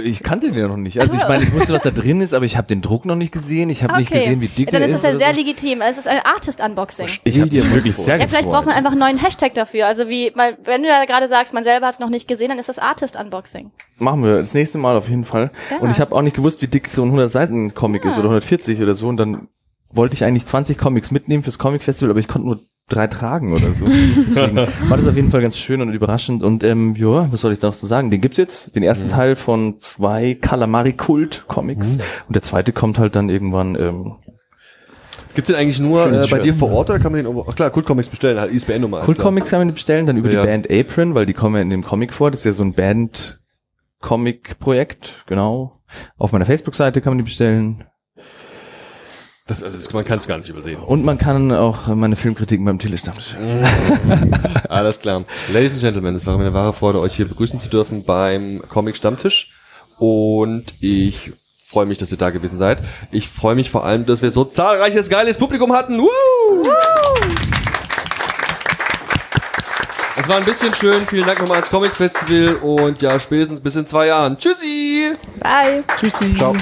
Ich kannte den ja noch nicht. Also ich meine, ich wusste, was da drin ist, aber ich habe den Druck noch nicht gesehen. Ich habe nicht gesehen, wie dick Dann der ist ist. das ja sehr so. legitim. Es ist ein Artist-Unboxing. Ich habe dir wirklich sehr Ja, vielleicht gefreut. braucht man einfach einen neuen Hashtag dafür. Also wie, wenn du ja gerade sagst, man selber hat es noch nicht gesehen, dann ist das Artist-Unboxing. Machen wir das nächste Mal auf jeden Fall. Ja. Und ich habe auch nicht gewusst, wie dick so ein 100 Seiten Comic ist oder 140 oder so. Und dann wollte ich eigentlich 20 Comics mitnehmen fürs Comic Festival, aber ich konnte nur drei tragen oder so. Deswegen war das auf jeden Fall ganz schön und überraschend. Und ähm, ja, was soll ich da noch so sagen? Den gibt's jetzt, den ersten Teil von zwei Calamari Kult Comics. Und der zweite kommt halt dann irgendwann. Ähm, Gibt's den eigentlich nur äh, bei dir vor Ort oder kann man den, ach klar, Kult Comics bestellen, halt ISBN-Nummer. Kult Comics kann man bestellen, dann über Ja. die Band Apron, weil die kommen ja in dem Comic vor. Das ist ja so ein Band Comic Projekt, genau. Auf meiner Facebook-Seite kann man die bestellen. Das, also das, man kann es gar nicht übersehen. Und man kann auch meine Filmkritiken beim Telestamm. Alles klar. Ladies and Gentlemen, es war mir eine wahre Freude, euch hier begrüßen zu dürfen beim Comic Stammtisch. Und ich freue mich, dass ihr da gewesen seid. Ich freue mich vor allem, dass wir so zahlreiches, geiles Publikum hatten. Woo! Es war ein bisschen schön. Vielen Dank nochmal ans Comic Festival und ja, spätestens bis in zwei Jahren. Tschüssi! Bye. Tschüssi. Ciao.